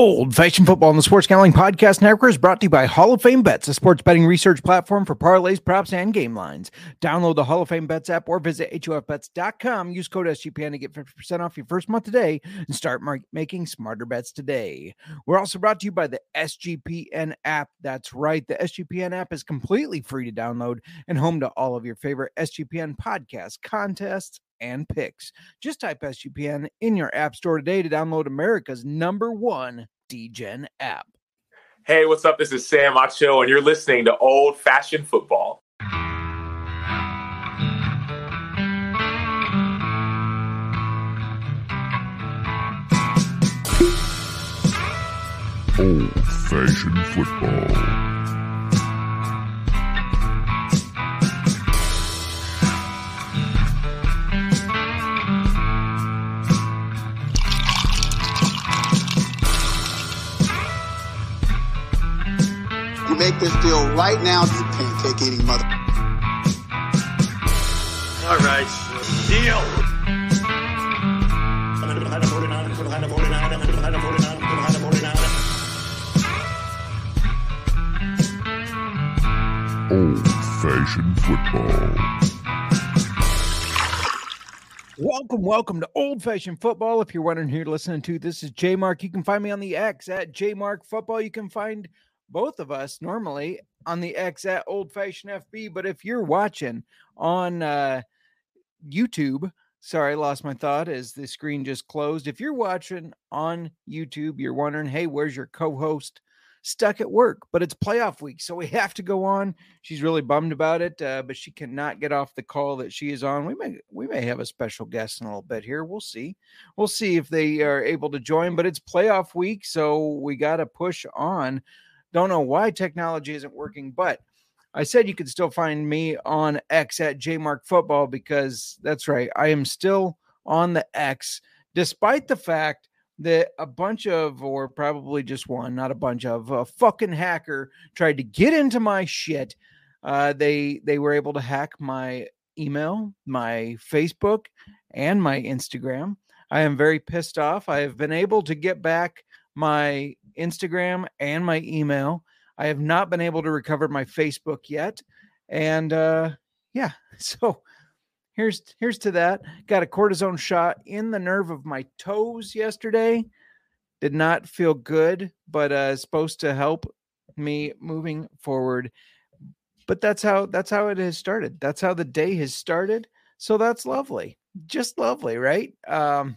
Old Fashioned Football on the Sports Gambling Podcast Network is brought to you by Hall of Fame Bets, a sports betting research platform for parlays, props, and game lines. Download the Hall of Fame Bets app or visit HOFBets.com. Use code SGPN to get 50% off your first month today and start making smarter bets today. We're also brought to you by the SGPN app. That's right. The SGPN app is completely free to download and home to all of your favorite SGPN podcasts, contests, and picks. Just type SGPN in your app store today to download America's number one DGen app. Hey, what's up? This is Sam Acho, and you're listening to Old Fashioned Football. Old Fashioned Football. Make this deal right now, you pancake eating mother. All right, deal. Old fashioned football. Welcome, welcome to Old Fashioned Football. If you're wondering who you're listening to, this is J Mark. You can find me on the X at J Mark Football. You can find both of us normally on the X at Old Fashioned FB. But if you're watching on uh, YouTube, sorry, I lost my thought as the screen just closed. If you're watching on YouTube, you're wondering, hey, where's your co host? Stuck at work, but it's playoff week, so we have to go on. She's really bummed about it, uh, but she cannot get off the call that she is on. We may we may have a special guest in a little bit here. We'll see. We'll see if they are able to join, but it's playoff week, so we got to push on. Don't know why technology isn't working, but I said you could still find me on X at JMark Football because that's right. I am still on the X, despite the fact that a bunch of, or probably just one, not a bunch of, a fucking hacker tried to get into my shit. Uh, they they were able to hack my email, my Facebook, and my Instagram. I am very pissed off. I have been able to get back my Instagram and my email. I have not been able to recover my Facebook yet. And uh yeah, so here's here's to that. Got a cortisone shot in the nerve of my toes yesterday. Did not feel good, but uh supposed to help me moving forward. But that's how that's how it has started. That's how the day has started. So that's lovely. Just lovely, right? Um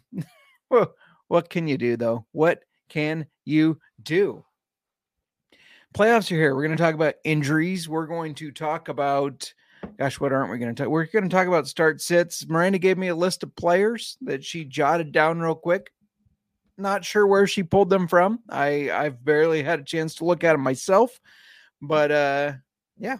what can you do though? What can you do? Playoffs are here. We're going to talk about injuries. We're going to talk about, gosh, what aren't we going to talk? We're going to talk about start sits. Miranda gave me a list of players that she jotted down real quick. Not sure where she pulled them from. I I've barely had a chance to look at them myself, but uh, yeah,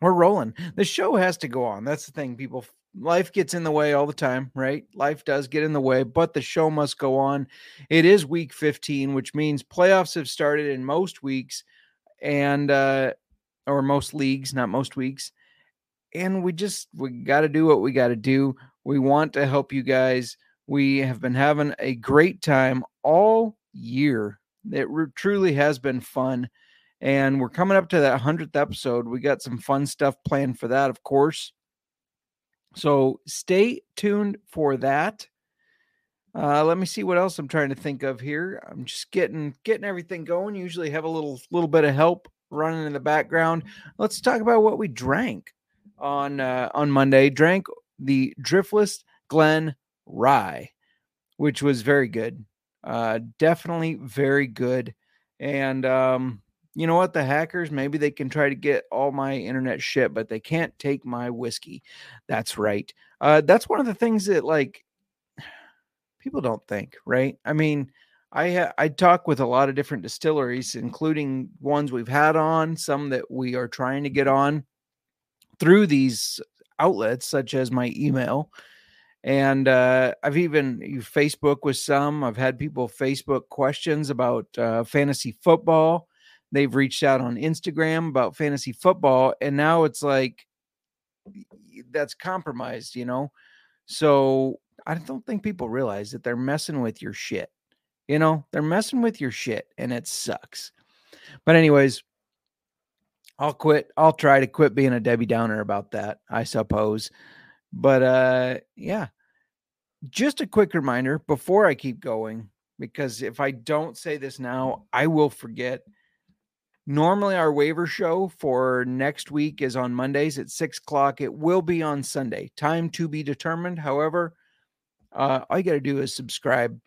we're rolling. The show has to go on. That's the thing. People life gets in the way all the time, right? Life does get in the way, but the show must go on. It is week 15, which means playoffs have started in most weeks and uh or most leagues, not most weeks. And we just we got to do what we got to do. We want to help you guys. We have been having a great time all year. It re- truly has been fun. And we're coming up to that 100th episode. We got some fun stuff planned for that, of course. So stay tuned for that. Uh, let me see what else I'm trying to think of here. I'm just getting getting everything going. Usually have a little little bit of help running in the background. Let's talk about what we drank on uh, on Monday. Drank the Driftless Glen Rye, which was very good. Uh, definitely very good. And um, you know what? The hackers, maybe they can try to get all my internet shit, but they can't take my whiskey. That's right. Uh, that's one of the things that like people don't think, right? I mean, I ha- I talk with a lot of different distilleries, including ones we've had on, some that we are trying to get on through these outlets, such as my email. And uh, I've even Facebook with some. I've had people Facebook questions about uh, fantasy football They've reached out on Instagram about fantasy football, and now it's like that's compromised, you know? So I don't think people realize that they're messing with your shit. You know, they're messing with your shit and it sucks. But, anyways, I'll quit. I'll try to quit being a Debbie Downer about that, I suppose. But, uh, yeah, just a quick reminder before I keep going, because if I don't say this now, I will forget. Normally, our waiver show for next week is on Mondays at six o'clock. It will be on Sunday. Time to be determined. However, uh, all you got to do is subscribe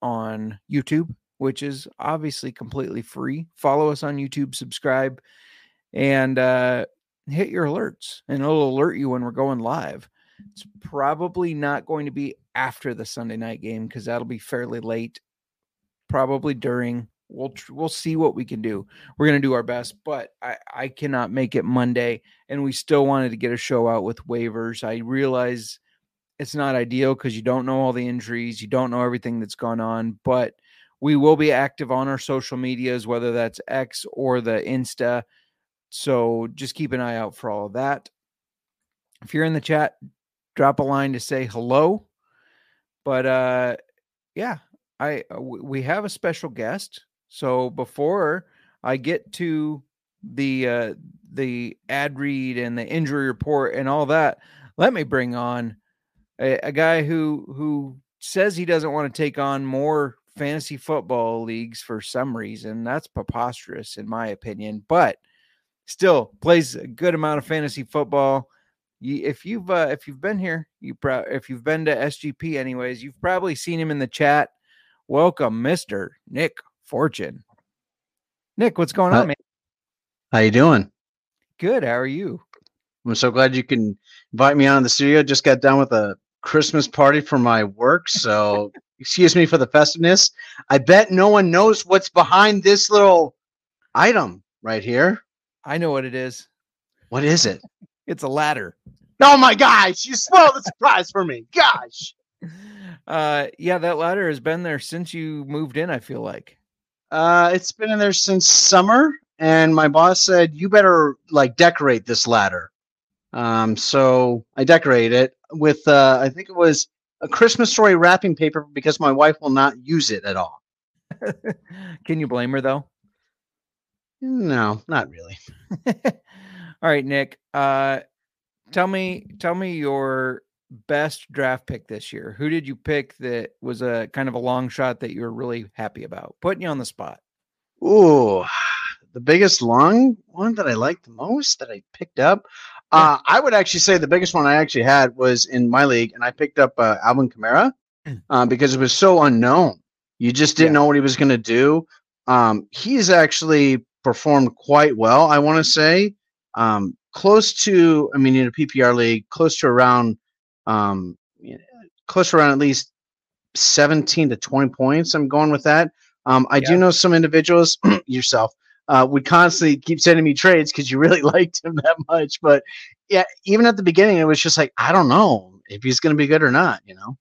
on YouTube, which is obviously completely free. Follow us on YouTube, subscribe, and uh, hit your alerts, and it'll alert you when we're going live. It's probably not going to be after the Sunday night game because that'll be fairly late. Probably during. We'll we'll see what we can do. We're gonna do our best, but I I cannot make it Monday, and we still wanted to get a show out with waivers. I realize it's not ideal because you don't know all the injuries, you don't know everything that's gone on, but we will be active on our social medias, whether that's X or the Insta. So just keep an eye out for all of that. If you're in the chat, drop a line to say hello. But uh yeah, I uh, we have a special guest. So before I get to the uh the ad read and the injury report and all that, let me bring on a, a guy who who says he doesn't want to take on more fantasy football leagues for some reason. That's preposterous in my opinion, but still plays a good amount of fantasy football. If you've uh, if you've been here, you pro- if you've been to SGP anyways, you've probably seen him in the chat. Welcome, Mister Nick Fortune. Nick, what's going on, Hi. man? How you doing? Good. How are you? I'm so glad you can invite me on in the studio. Just got done with a Christmas party for my work, so excuse me for the festiveness. I bet no one knows what's behind this little item right here. I know what it is. What is it? It's a ladder. Oh my gosh, you spoiled the surprise for me. Gosh. Uh, yeah, that ladder has been there since you moved in. I feel like. Uh, it's been in there since summer, and my boss said you better like decorate this ladder. Um, so I decorated it with uh, I think it was a Christmas story wrapping paper because my wife will not use it at all. Can you blame her though? No, not really. All right, Nick. Uh, tell me, tell me your best draft pick this year. Who did you pick that was a kind of a long shot that you were really happy about? Putting you on the spot. Ooh, the biggest long one that I liked the most that I picked up. Uh, I would actually say the biggest one I actually had was in my league, and I picked up uh, Alvin Kamara uh, because it was so unknown. You just didn't Yeah. know what he was going to do. Um, he's actually performed quite well, I want to say. Um, close to, I mean, in a PPR league, close to around, um, you know, close around at least 17 to 20 points. I'm going with that. Um, I Yeah. do know some individuals, yourself, uh, would constantly keep sending me trades because you really liked him that much. But yeah, even at the beginning, it was just like, I don't know if he's going to be good or not, you know?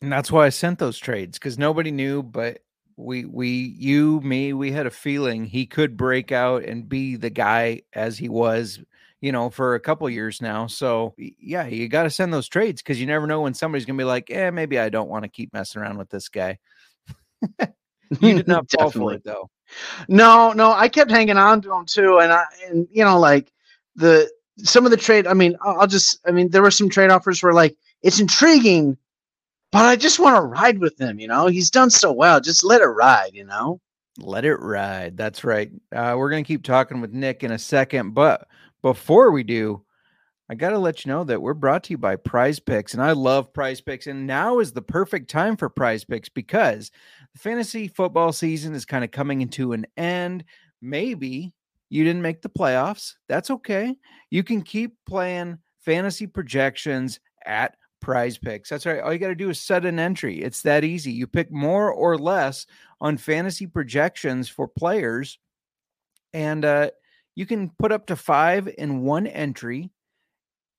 And that's why I sent those trades because nobody knew, but we, we, you, me, we had a feeling he could break out and be the guy as he was, you know, for a couple years now. So yeah, you got to send those trades because you never know when somebody's gonna be like, eh, maybe I don't want to keep messing around with this guy. You did not fall for it though. No, no, I kept hanging on to him too, and I and you know like the some of the trade. I mean, I'll I'll just. I mean, there were some trade offers where like it's intriguing, but I just want to ride with him. You know, he's done so well. Just let it ride. You know. Let it ride. That's right. Uh, we're going to keep talking with Nick in a second. But before we do, I got to let you know that we're brought to you by Prize Picks. And I love Prize Picks. And now is the perfect time for Prize Picks because the fantasy football season is kind of coming into an end. Maybe you didn't make the playoffs. That's okay. You can keep playing fantasy projections at Prize Picks. That's right. All you got to do is set an entry. It's that easy. You pick more or less on fantasy projections for players, and uh, you can put up to five in one entry.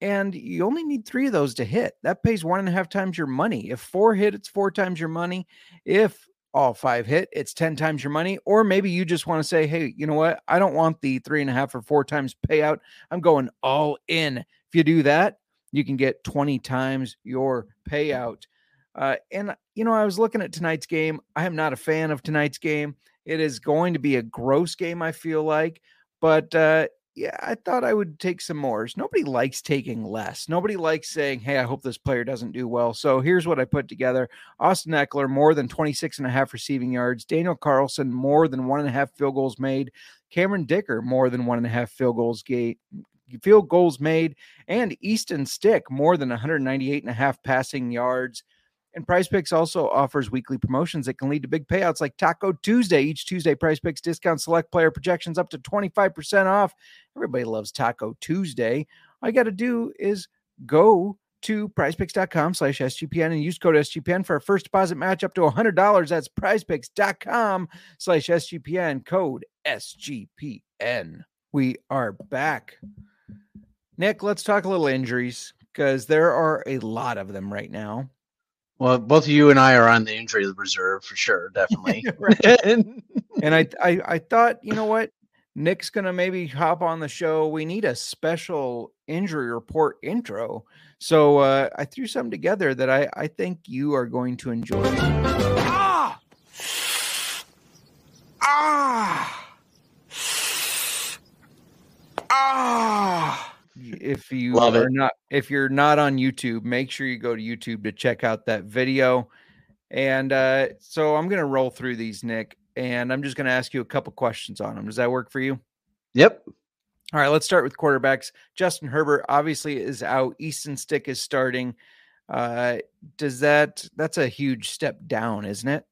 And you only need three of those to hit. That pays one and a half times your money. If four hit, it's four times your money. If all five hit, it's 10 times your money. Or maybe you just want to say, hey, you know what? I don't want the three and a half or four times payout. I'm going all in. If you do that, you can get 20 times your payout. Uh, and you know, I was looking at tonight's game. I am not a fan of tonight's game. It is going to be a gross game, I feel like. But uh, yeah, I thought I would take some more. Nobody likes taking less. Nobody likes saying, hey, I hope this player doesn't do well. So here's what I put together Austin Ekeler, more than 26 and a half receiving yards. Daniel Carlson, more than one and a half field goals made. Cameron Dicker, more than one and a half field goals gate. Field goals made, and Easton Stick more than 198 and a half passing yards. And Prize Picks also offers weekly promotions that can lead to big payouts like Taco Tuesday. Each Tuesday, Prize Picks discount select player projections up to 25% off. Everybody loves Taco Tuesday. All you got to do is go to prizepicks.com slash SGPN and use code SGPN for a first deposit match up to $100. That's prizepicks.com slash SGPN, code SGPN. We are back. Nick, let's talk a little injuries because there are a lot of them right now. Well, both you and I are on the injury reserve for sure, definitely. and I, I, I thought, you know what, Nick's gonna maybe hop on the show. We need a special injury report intro, so uh, I threw something together that I, I think you are going to enjoy. Ah, ah, ah if you Love are it. not if you're not on YouTube, make sure you go to YouTube to check out that video. And uh, so I'm gonna roll through these, Nick, and I'm just gonna ask you a couple questions on them. Does that work for you? Yep. All right, let's start with quarterbacks. Justin Herbert obviously is out. Easton Stick is starting. Uh, does that that's a huge step down, isn't it?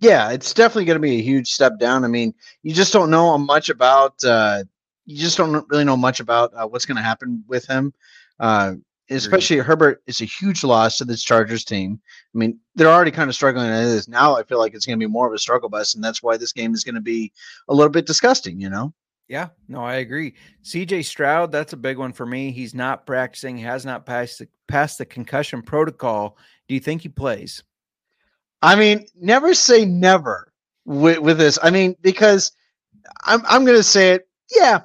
Yeah, it's definitely going to be a huge step down. I mean, you just don't know much about. Uh, you just don't really know much about uh, what's going to happen with him. Uh, especially Herbert is a huge loss to this Chargers team. I mean, they're already kind of struggling as it is. Now I feel like it's going to be more of a struggle bus, and that's why this game is going to be a little bit disgusting. You know. Yeah, no, I agree. CJ Stroud, that's a big one for me. He's not practicing, has not passed the, passed the concussion protocol. Do you think he plays? I mean, never say never with, with this. I mean, because I'm I'm going to say it. Yeah,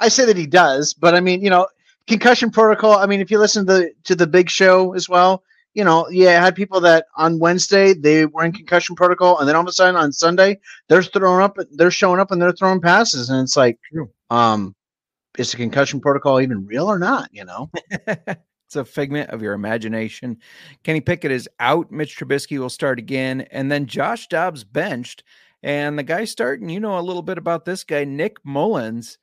I say that he does, but I mean, you know, concussion protocol. I mean, if you listen to the to the Big Show as well, you know, yeah, I had people that on Wednesday they were in concussion protocol, and then all of a sudden on Sunday they're throwing up, they're showing up, and they're throwing passes, and it's like, um, is the concussion protocol even real or not? You know. it's a figment of your imagination. Kenny Pickett is out. Mitch Trubisky will start again. And then Josh Dobbs benched. And the guy starting, you know a little bit about this guy, Nick Mullens.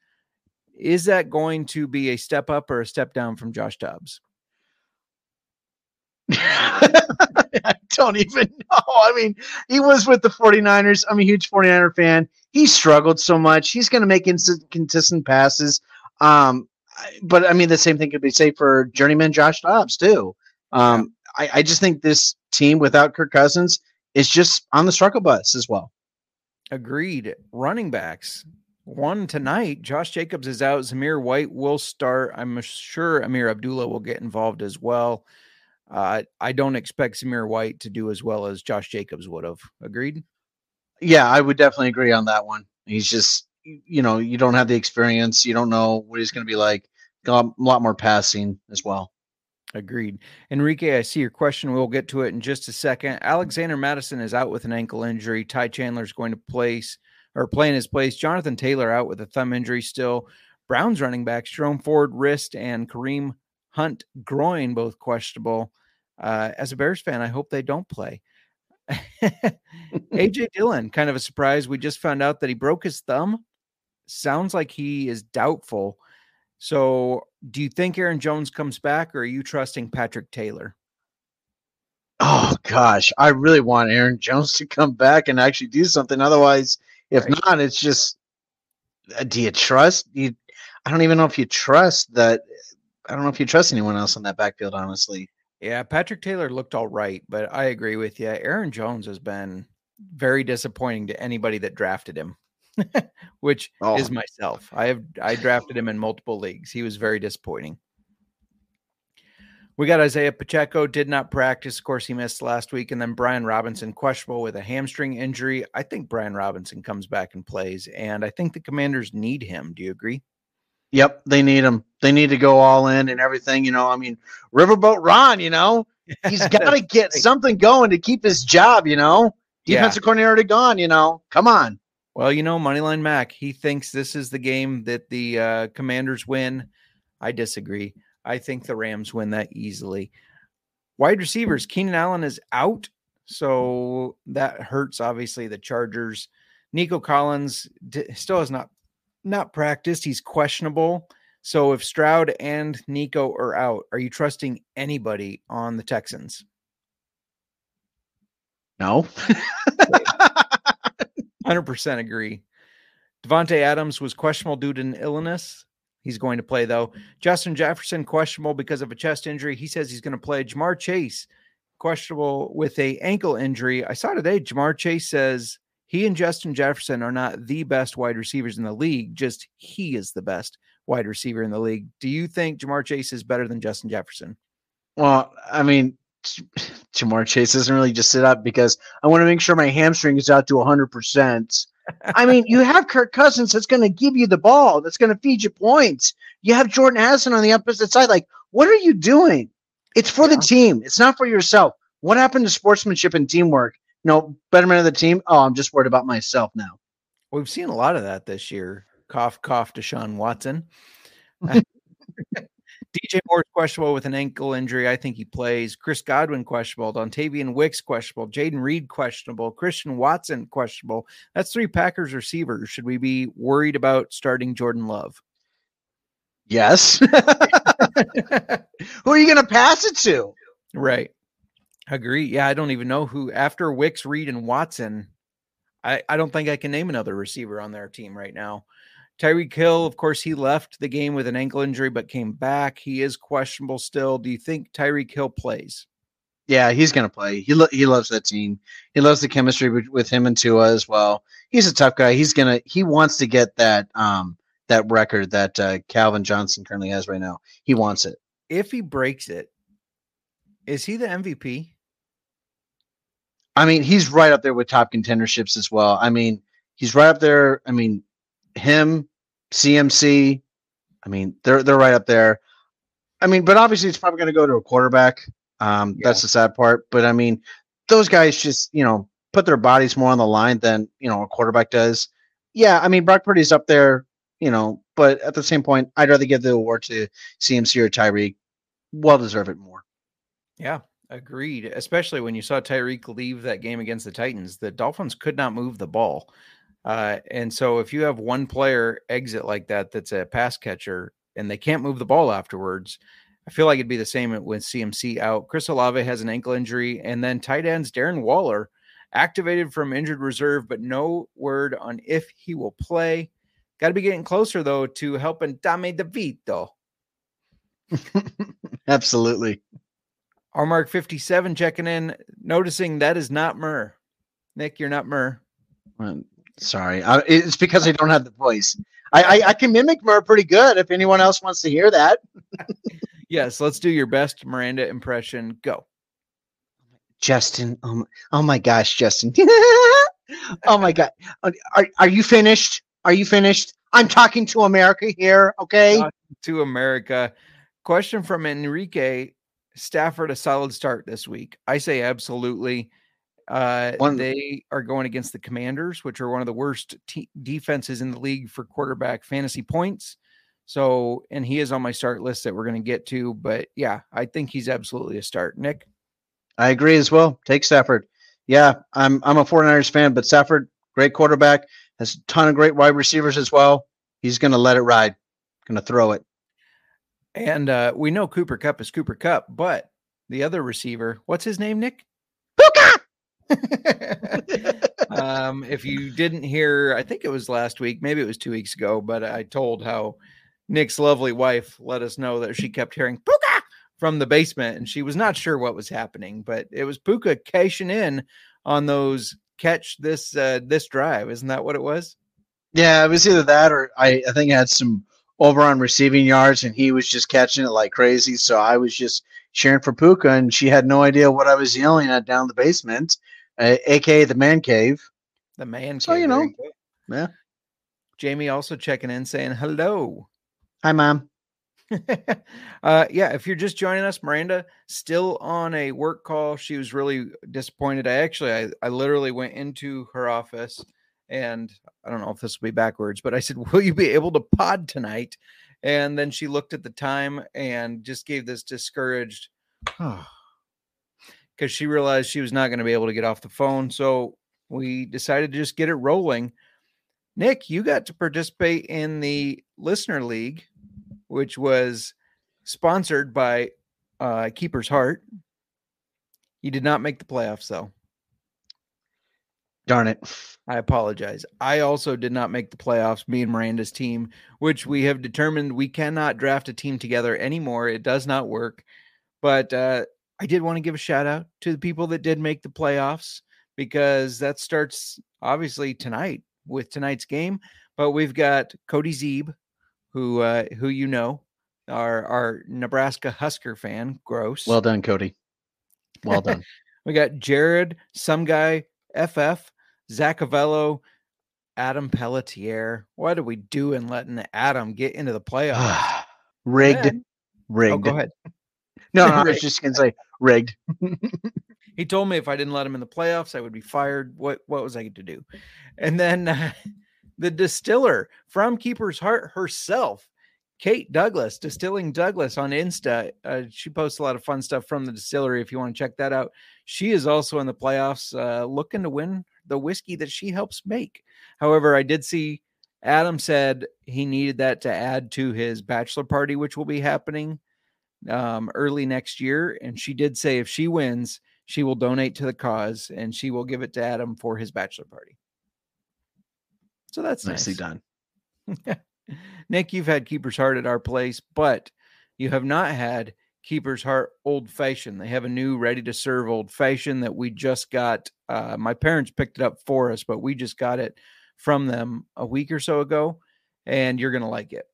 Is that going to be a step up or a step down from Josh Dobbs? I don't even know. I mean, he was with the 49ers. I'm a huge 49er fan. He struggled so much. He's going to make inconsistent passes. Um, but I mean, the same thing could be said for journeyman Josh Dobbs, too. Um, I, I just think this team without Kirk Cousins is just on the struggle bus as well. Agreed. Running backs. One tonight, Josh Jacobs is out. Zamir White will start. I'm sure Ameer Abdullah will get involved as well. Uh, I don't expect Zamir White to do as well as Josh Jacobs would have. Agreed. Yeah, I would definitely agree on that one. He's just, you know, you don't have the experience. You don't know what he's going to be like. Got a lot more passing as well. Agreed. Enrique, I see your question. We'll get to it in just a second. Alexander Mattison is out with an ankle injury. Ty Chandler is going to place or play in his place. Jonathan Taylor out with a thumb injury still. Browns running backs Jerome Ford wrist and Kareem Hunt groin both questionable. Uh, as a Bears fan, I hope they don't play. AJ Dillon, kind of a surprise. We just found out that he broke his thumb. Sounds like he is doubtful. So, do you think Aaron Jones comes back, or are you trusting Patrick Taylor? Oh gosh, I really want Aaron Jones to come back and actually do something. Otherwise, if Right. not, it's just uh, do you trust you? I don't even know if you trust that. I don't know if you trust anyone else on that backfield, honestly. Yeah, Patrick Taylor looked all right, but I agree with you. Aaron Jones has been very disappointing to anybody that drafted him, which Oh. is myself. I have I drafted him in multiple leagues. He was very disappointing. We got Isaiah Pacheco did not practice. Of course, he missed last week, and then Brian Robinson questionable with a hamstring injury. I think Brian Robinson comes back and plays, and I think the Commanders need him. Do you agree? Yep, they need him. They need to go all in and everything. You know, I mean, Riverboat Ron. You know, He's got to get something going to keep his job. You know, Yeah. defensive coordinator already gone. You know, come on. Well, you know, Moneyline Mac, he thinks this is the game that the uh, Commanders win. I disagree. I think the Rams win that easily. Wide receivers, hmm. Keenan Allen is out, so that hurts obviously the Chargers. Nico Collins d- still has not not practiced. He's questionable. So if Stroud and Nico are out, are you trusting anybody on the Texans? No. 100% agree. Davante Adams was questionable due to an illness. He's going to play though. Justin Jefferson questionable because of a chest injury. He says he's going to play. Ja'Marr Chase questionable with a ankle injury. I saw today Ja'Marr Chase says he and Justin Jefferson are not the best wide receivers in the league, just he is the best wide receiver in the league. Do you think Ja'Marr Chase is better than Justin Jefferson? Well, I mean, Ja'Marr Chase doesn't really just sit up because I want to make sure my hamstring is out to 100%. I mean, you have Kirk Cousins that's going to give you the ball, that's going to feed you points. You have Jordan Addison on the opposite side. Like, what are you doing? It's for the team, it's not for yourself. What happened to sportsmanship and teamwork? No, betterment of the team. Oh, I'm just worried about myself now. We've seen a lot of that this year. Cough, cough, Deshaun Watson. DJ Moore's questionable with an ankle injury. I think he plays. Chris Godwin questionable. Dontayvion Wicks questionable. Jayden Reed questionable. Christian Watson questionable. That's three Packers receivers. Should we be worried about starting Jordan Love? Yes. Who are you going to pass it to? right. Agree. Yeah, I don't even know who after Wicks, Reed, and Watson. I, I don't think I can name another receiver on their team right now. Tyreek Hill, of course, he left the game with an ankle injury but came back. He is questionable still. Do you think Tyreek Hill plays? Yeah, he's going to play. He lo- he loves that team. He loves the chemistry with, with him and Tua as well. He's a tough guy. He's gonna he wants to get that um that record that uh, Calvin Johnson currently has right now. He wants it. If he breaks it, is he the MVP? I mean, he's right up there with top contenderships as well. I mean, he's right up there. I mean, him, CMC. I mean, they're they're right up there. I mean, but obviously, it's probably going to go to a quarterback. Um, That's the sad part. But I mean, those guys just you know put their bodies more on the line than you know a quarterback does. Yeah, I mean, Brock Purdy's up there. You know, but at the same point, I'd rather give the award to CMC or Tyreek. Well deserve it more. Yeah, agreed. Especially when you saw Tyreek leave that game against the Titans, the Dolphins could not move the ball. Uh, and so if you have one player exit like that, that's a pass catcher, and they can't move the ball afterwards, I feel like it'd be the same with CMC out. Chris Olave has an ankle injury, and then tight ends Darren Waller activated from injured reserve, but no word on if he will play. Got to be getting closer though to helping Dame DeVito. Absolutely. Our Mark 57 checking in, noticing that is not Murr. Nick, you're not Murr. Um, sorry, I, it's because I don't have the voice. I, I, I can mimic Murr pretty good. If anyone else wants to hear that, Yes, let's do your best Miranda impression. Go. Justin. Oh my, oh my gosh, Justin. oh my god, are are you finished? Are you finished? I'm talking to America here. Okay. Talking to America. Question from Enrique Stafford, a solid start this week. I say absolutely. Uh, One- they are going against the Commanders, which are one of the worst te- defenses in the league for quarterback fantasy points. So, and he is on my start list that we're going to get to. But yeah, I think he's absolutely a start. Nick, I agree as well. Take Stafford. Yeah, I'm I'm a 49ers fan, but Stafford, great quarterback, has a ton of great wide receivers as well. He's gonna let it ride. Gonna throw it. and uh, we know Cooper Kupp is Cooper Kupp, but the other receiver, what's his name, Nick? um, if you didn't hear, I think it was last week, maybe it was two weeks ago, but I told how Nick's lovely wife let us know that she kept hearing Puka from the basement and she was not sure what was happening, but it was Puka cashing in on those catch this uh, this drive. Isn't that what it was? Yeah, it was either that or I, I think I had some over on receiving yards and he was just catching it like crazy. So I was just cheering for Puka and she had no idea what I was yelling at down the basement, uh, aka the man cave. The man. Cave. So, you know, yeah. Jamie also checking in saying hello. Hi, mom. uh, yeah, if you're just joining us, Miranda still on a work call. She was really disappointed. I actually, I, I literally went into her office and I don't know if this will be backwards, but I said, Will you be able to pod tonight? And then she looked at the time and just gave this discouraged because she realized she was not going to be able to get off the phone. So we decided to just get it rolling. Nick, you got to participate in the listener league, which was sponsored by uh, Keeper's Heart. You did not make the playoffs, though. Darn it. I apologize. I also did not make the playoffs, me and Miranda's team, which we have determined we cannot draft a team together anymore. It does not work. But uh, I did want to give a shout out to the people that did make the playoffs because that starts obviously tonight with tonight's game. But we've got Cody Zeeb, who uh, who you know, our our Nebraska Husker fan. Gross. Well done, Cody. Well done. we got Jared, some guy, FF, Zachavello, Adam Pelletier. What are we doing letting Adam get into the playoffs? rigged. Rigged. Oh, go ahead. No, I was just gonna say rigged. He told me if I didn't let him in the playoffs, I would be fired. What what was I to do? And then uh, the distiller from Keeper's Heart herself, Kate Douglas, Distilling Douglas on Insta. Uh, she posts a lot of fun stuff from the distillery. If you want to check that out, she is also in the playoffs, uh, looking to win the whiskey that she helps make. However, I did see Adam said he needed that to add to his bachelor party, which will be happening um, early next year. And she did say if she wins, she will donate to the cause and she will give it to Adam for his bachelor party. So that's Nicely nice. done. Nick, you've had Keeper's Heart at our place, but you have not had Keeper's Heart Old Fashioned. They have a new ready to serve Old Fashioned that we just got. Uh, my parents picked it up for us, but we just got it from them a week or so ago, and you're going to like it.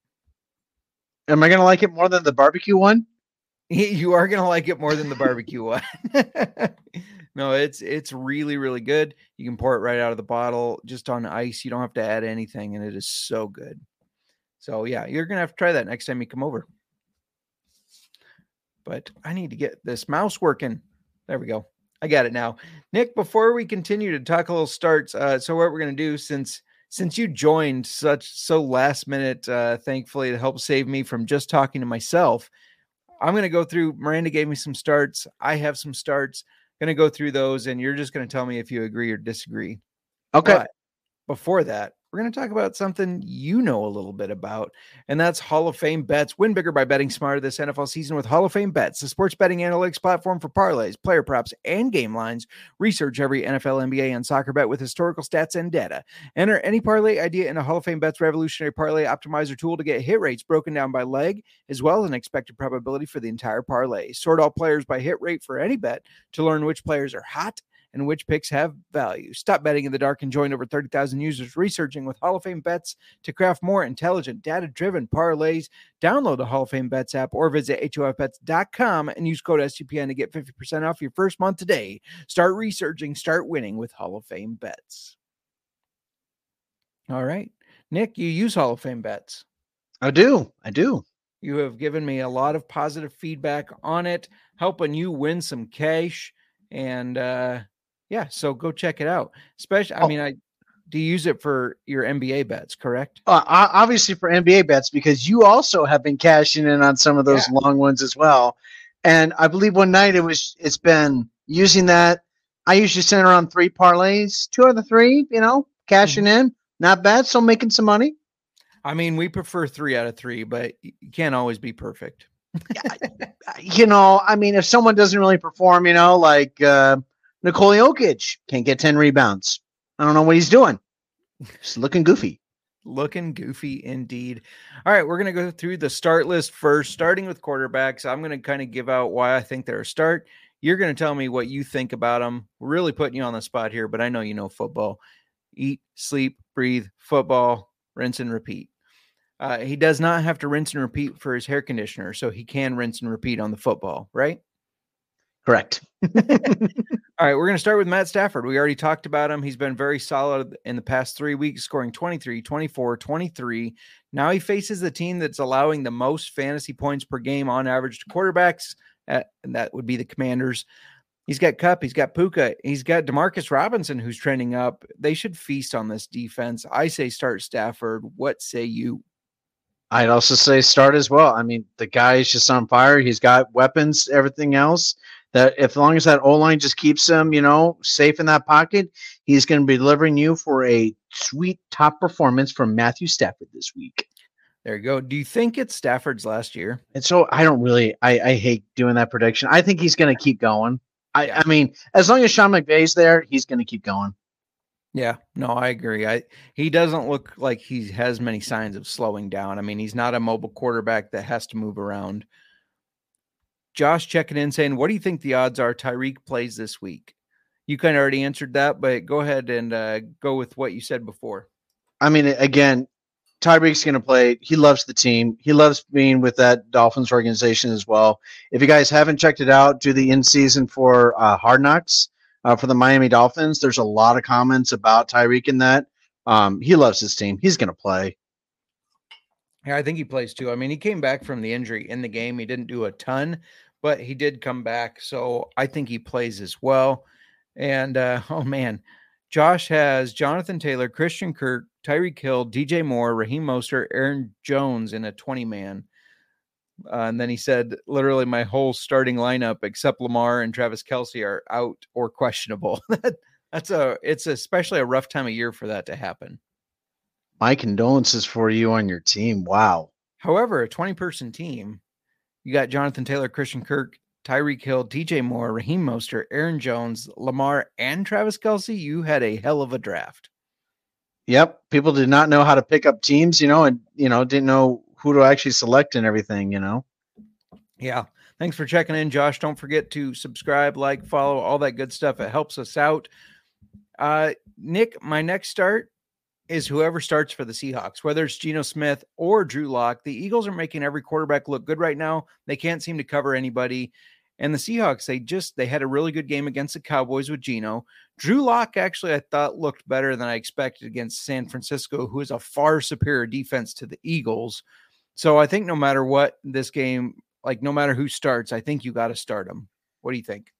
Am I gonna like it more than the barbecue one? You are to like it more than the barbecue one. no, it's it's really really good. You can pour it right out of the bottle just on ice. You don't have to add anything and it is so good. So yeah, you're to have to try that next time you come over. But I need to get this mouse working. There we go. I got it now. Nick, before we continue to talk a little starts, uh, so what we're to do since since you joined such so last minute, uh, thankfully to help save me from just talking to myself, I'm going to go through. Miranda gave me some starts. I have some starts. Going to go through those, and you're just going to tell me if you agree or disagree. Okay. But before that, we're going to talk about something you know a little bit about, and that's Hall of Fame bets. Win bigger by betting smarter this NFL season with Hall of Fame bets, the sports betting analytics platform for parlays, player props, and game lines. Research every NFL, NBA, and soccer bet with historical stats and data. Enter any parlay idea in a Hall of Fame bets revolutionary parlay optimizer tool to get hit rates broken down by leg, as well as an expected probability for the entire parlay. Sort all players by hit rate for any bet to learn which players are hot and which picks have value. Stop betting in the dark and join over 30,000 users researching with Hall of Fame bets to craft more intelligent, data driven parlays. Download the Hall of Fame bets app or visit HOFBets.com and use code SGPN to get 50% off your first month today. Start researching, start winning with Hall of Fame bets. All right. Nick, you use Hall of Fame bets. I do. I do. You have given me a lot of positive feedback on it, helping you win some cash. And uh yeah, so go check it out. Especially, I Oh. mean, I do you use it for your NBA bets, correct? Uh, obviously for NBA bets because you also have been cashing in on some of those long ones as well. And I believe one night it was it's been using that. I usually send around three parlays, two of the three, you know, cashing in. Not bad. So making some money. I mean, we prefer three out of three, but you can't always be perfect. You know, I mean, if someone doesn't really perform, you know, like uh, Nikola Jokic can't get 10 rebounds. I don't know what he's doing. Just looking goofy. Looking goofy indeed. All right, we're going to go through the start list first, starting with quarterbacks. I'm going to kind of give out why I think they're a start. You're going to tell me what you think about them. We're really putting you on the spot here, but I know you know football. Eat, sleep, breathe, football, rinse and repeat. Uh, he does not have to rinse and repeat for his hair conditioner, so he can rinse and repeat on the football, right? Correct. All right, we're going to start with Matt Stafford. We already talked about him. He's been very solid in the past three weeks, scoring 23, 24, 23. Now he faces the team that's allowing the most fantasy points per game on average to quarterbacks, at, and that would be the Commanders. He's got Kupp, he's got Puka, he's got Demarcus Robinson, who's trending up. They should feast on this defense. I say start Stafford. What say you? I'd also say start as well. I mean, the guy is just on fire. He's got weapons, everything else. That if long as that O line just keeps him, you know, safe in that pocket, he's going to be delivering you for a sweet top performance from Matthew Stafford this week. There you go. Do you think it's Stafford's last year? And so I don't really, I, I hate doing that prediction. I think he's going to keep going. I, Yeah. I mean, as long as Sean McVay's there, he's going to keep going. Yeah, no, I agree. I he doesn't look like he has many signs of slowing down. I mean, he's not a mobile quarterback that has to move around. Josh checking in saying, "What do you think the odds are Tyreek plays this week?" You kind of already answered that, but go ahead and uh, go with what you said before. I mean, again, Tyreek's going to play. He loves the team. He loves being with that Dolphins organization as well. If you guys haven't checked it out, do the in season for uh, Hard Knocks uh, for the Miami Dolphins. There's a lot of comments about Tyreek in that. Um, he loves his team. He's going to play. Yeah, I think he plays too. I mean, he came back from the injury in the game. He didn't do a ton, but he did come back. So I think he plays as well. And uh, oh man, Josh has Jonathan Taylor, Christian Kirk, Tyreek Hill, DJ Moore, Raheem Mostert, Aaron Jones in a 20 man. Uh, and then he said, literally, my whole starting lineup except Lamar and Travis Kelce are out or questionable. That's a, it's especially a rough time of year for that to happen. My condolences for you on your team. Wow. However, a 20 person team, you got Jonathan Taylor, Christian Kirk, Tyreek Hill, DJ Moore, Raheem Mostert, Aaron Jones, Lamar, and Travis Kelce. You had a hell of a draft. Yep. People did not know how to pick up teams, you know, and, you know, didn't know who to actually select and everything, you know. Yeah. Thanks for checking in, Josh. Don't forget to subscribe, like, follow, all that good stuff. It helps us out. Uh, Nick, my next start is whoever starts for the Seahawks, whether it's Geno Smith or Drew Lock. The Eagles are making every quarterback look good right now. They can't seem to cover anybody. And the Seahawks, they just they had a really good game against the Cowboys with Geno. Drew Lock actually I thought looked better than I expected against San Francisco, who is a far superior defense to the Eagles. So I think no matter what this game, like no matter who starts, I think you got to start them. What do you think?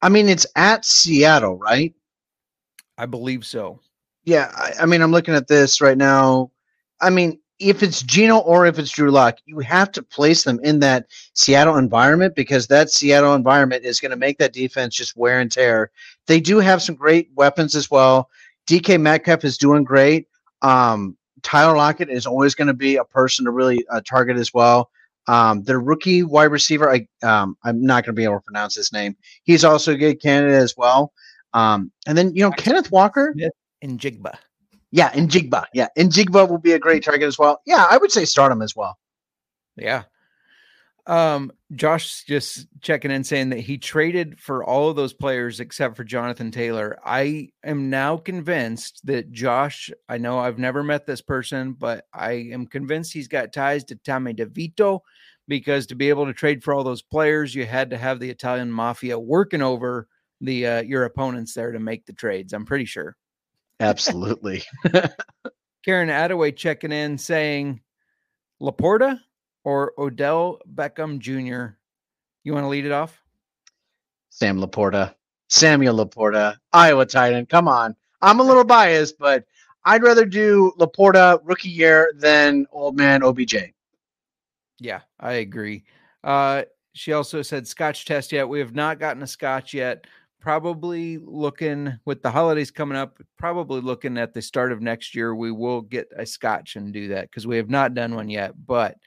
I mean, it's at Seattle, right? I believe so. Yeah, I, I mean, I'm looking at this right now. I mean, if it's Geno or if it's Drew Lock, you have to place them in that Seattle environment because that Seattle environment is going to make that defense just wear and tear. They do have some great weapons as well. DK Metcalf is doing great. Um, Tyler Lockett is always going to be a person to really uh, target as well. Um, their rookie wide receiver, I, um, I'm not going to be able to pronounce his name. He's also a good candidate as well. Um, and then, you know, Kenneth Walker. Njigba. Yeah, Jigba. Yeah, Jigba will be a great target as well. Yeah, I would say start him as well. Yeah. Um, Josh just checking in saying that he traded for all of those players except for Jonathan Taylor. I am now convinced that Josh, I know I've never met this person, but I am convinced he's got ties to Tommy DeVito because to be able to trade for all those players, you had to have the Italian mafia working over the uh, your opponents there to make the trades. I'm pretty sure. Absolutely. Karen Attaway checking in saying Laporta or Odell Beckham Jr. You want to lead it off? Sam Laporta, Samuel Laporta, Iowa Titan. Come on, I'm a little biased, but I'd rather do Laporta rookie year than old man OBJ. Yeah, I agree. Uh, she also said Scotch test yet. We have not gotten a Scotch yet. Probably looking with the holidays coming up, probably looking at the start of next year, we will get a Scotch and do that because we have not done one yet. But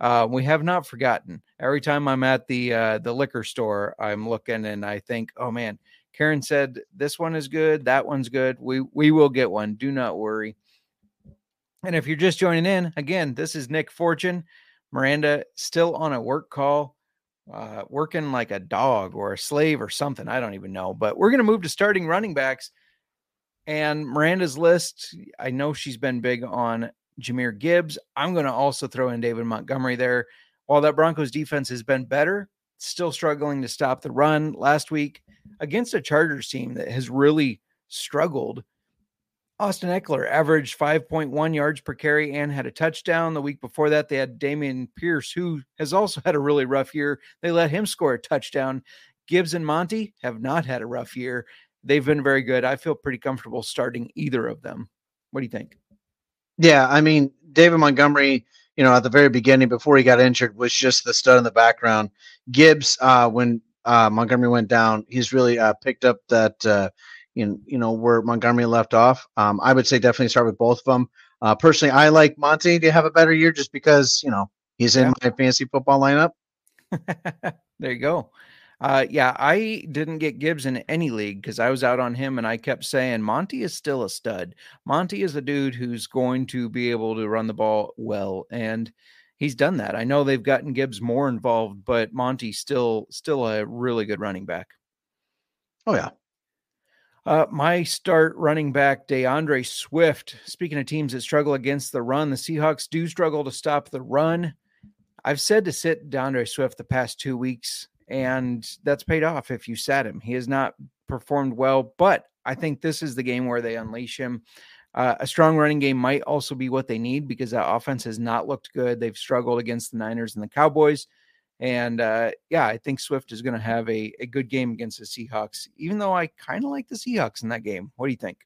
uh, we have not forgotten. Every time I'm at the uh, the liquor store, I'm looking and I think, oh man, Karen said this one is good, that one's good. We we will get one. Do not worry. And if you're just joining in, again, this is Nick Fortune. Miranda still on a work call, uh, working like a dog or a slave or something. I don't even know. But we're going to move to starting running backs. And Miranda's list, I know she's been big on Jahmyr Gibbs. I'm going to also throw in David Montgomery there. While that Broncos defense has been better, still struggling to stop the run last week against a Chargers team that has really struggled. Austin Ekeler averaged 5.1 yards per carry and had a touchdown. The week before that, they had Dameon Pierce, who has also had a really rough year. They let him score a touchdown. Gibbs and Monty have not had a rough year. They've been very good. I feel pretty comfortable starting either of them. What do you think? Yeah, I mean, David Montgomery, you know, at the very beginning before he got injured was just the stud in the background. Gibbs, uh, when uh, Montgomery went down, he's really uh, picked up that, you know, you know, where Montgomery left off. Um, I would say definitely start with both of them. Uh, personally, I like Monty to have a better year just because, you know, he's in Yeah. my fantasy football lineup. there you go. Uh, yeah, I didn't get Gibbs in any league because I was out on him and I kept saying Monty is still a stud. Monty is a dude who's going to be able to run the ball well, and he's done that. I know they've gotten Gibbs more involved, but Monty's still still a really good running back. Oh, yeah. Uh, my start running back, DeAndre Swift. Speaking of teams that struggle against the run, the Seahawks do struggle to stop the run. I've said to sit DeAndre Swift the past two weeks, and that's paid off if you sat him. He has not performed well, but I think this is the game where they unleash him. Uh, a strong running game might also be what they need because that offense has not looked good. They've struggled against the Niners and the Cowboys. And uh, yeah, I think Swift is going to have a, a good game against the Seahawks, even though I kind of like the Seahawks in that game. What do you think?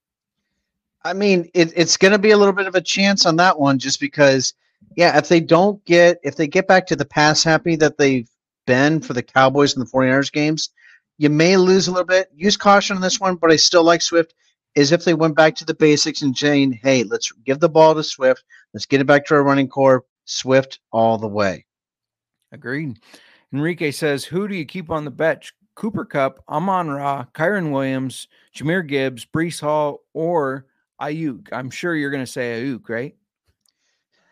I mean, it, it's going to be a little bit of a chance on that one, just because, yeah, if they don't get if they get back to the pass happy that they've been for the Cowboys and the 49ers games, you may lose a little bit. Use caution on this one, but I still like Swift. Is if they went back to the basics and saying, "Hey, let's give the ball to Swift. Let's get it back to our running core. Swift all the way." Agreed. Enrique says, Who do you keep on the bench? Cooper Kupp, Amon Ra, Kyren Williams, Jahmyr Gibbs, Breece Hall, or Aiyuk? I'm sure you're going to say Aiyuk, right?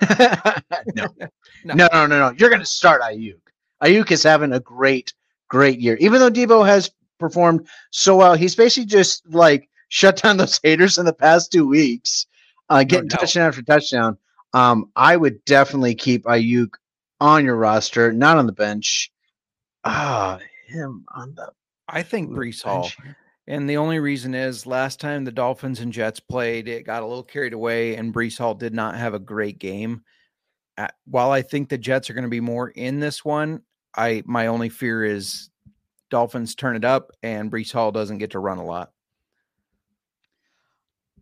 no. No. no, no, no, no. You're going to start Aiyuk. Aiyuk is having a great, great year. Even though Deebo has performed so well, he's basically just like shut down those haters in the past two weeks, uh, getting doubt. touchdown after touchdown. Um, I would definitely keep Aiyuk on your roster, not on the bench. Ah, him on the I think Breece Hall. And the only reason is last time the Dolphins and Jets played, it got a little carried away, and Breece Hall did not have a great game. Uh, while I think the Jets are going to be more in this one, I my only fear is Dolphins turn it up and Breece Hall doesn't get to run a lot.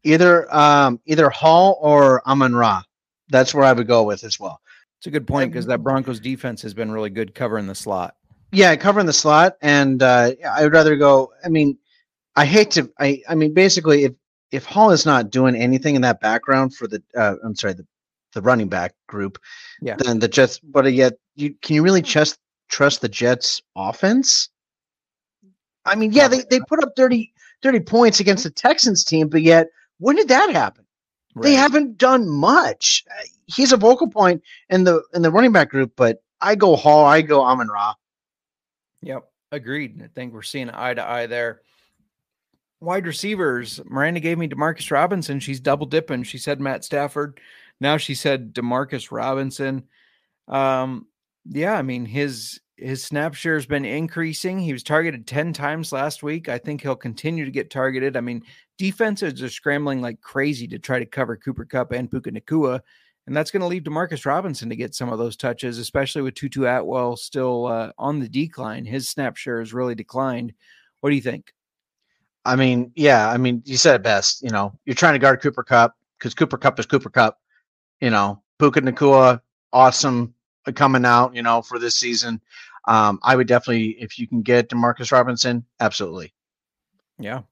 Either um, either Hall or Amon Ra. That's where I would go with as well. It's a good point because that Broncos defense has been really good covering the slot. Yeah, covering the slot, and uh, I would rather go. I mean, I hate to. I I mean, basically, if if Hall is not doing anything in that background for the, uh, I'm sorry, the the running back group, Yeah. then the Jets. But yet, you can you really trust trust the Jets offense? I mean, yeah, they they put up 30, 30 points against the Texans team, but yet, when did that happen? They haven't done much. He's a vocal point in the in the running back group, but I go Hall, I go Amon Ra. Yep, agreed. I think we're seeing eye to eye there. Wide receivers. Miranda gave me Demarcus Robinson. She's double dipping. She said Matt Stafford. Now she said Demarcus Robinson. Um, yeah, I mean his his snap share has been increasing. He was targeted 10 times last week. I think he'll continue to get targeted. I mean, defenses are scrambling like crazy to try to cover Cooper Kupp and Puka Nacua. And that's going to leave Demarcus Robinson to get some of those touches, especially with Tutu Atwell still uh, on the decline. His snap share has really declined. What do you think? I mean, yeah, I mean, you said it best. You know, you're trying to guard Cooper Kupp because Cooper Kupp is Cooper Kupp. You know, Puka Nacua, awesome uh, coming out. You know, for this season, um, I would definitely, if you can get Demarcus Robinson, absolutely. Yeah.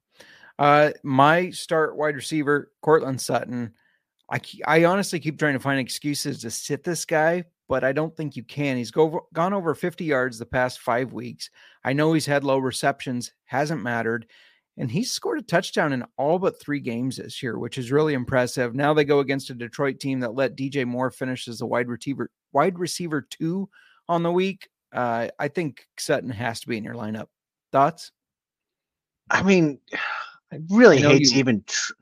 Uh, my start wide receiver, Courtland Sutton. I I honestly keep trying to find excuses to sit this guy, but I don't think you can. He's go, gone over 50 yards the past five weeks. I know he's had low receptions, hasn't mattered, and he's scored a touchdown in all but three games this year, which is really impressive. Now they go against a Detroit team that let DJ Moore finish as a wide receiver, wide receiver two on the week. Uh, I think Sutton has to be in your lineup. Thoughts? I mean, I really I hate to even. Tr-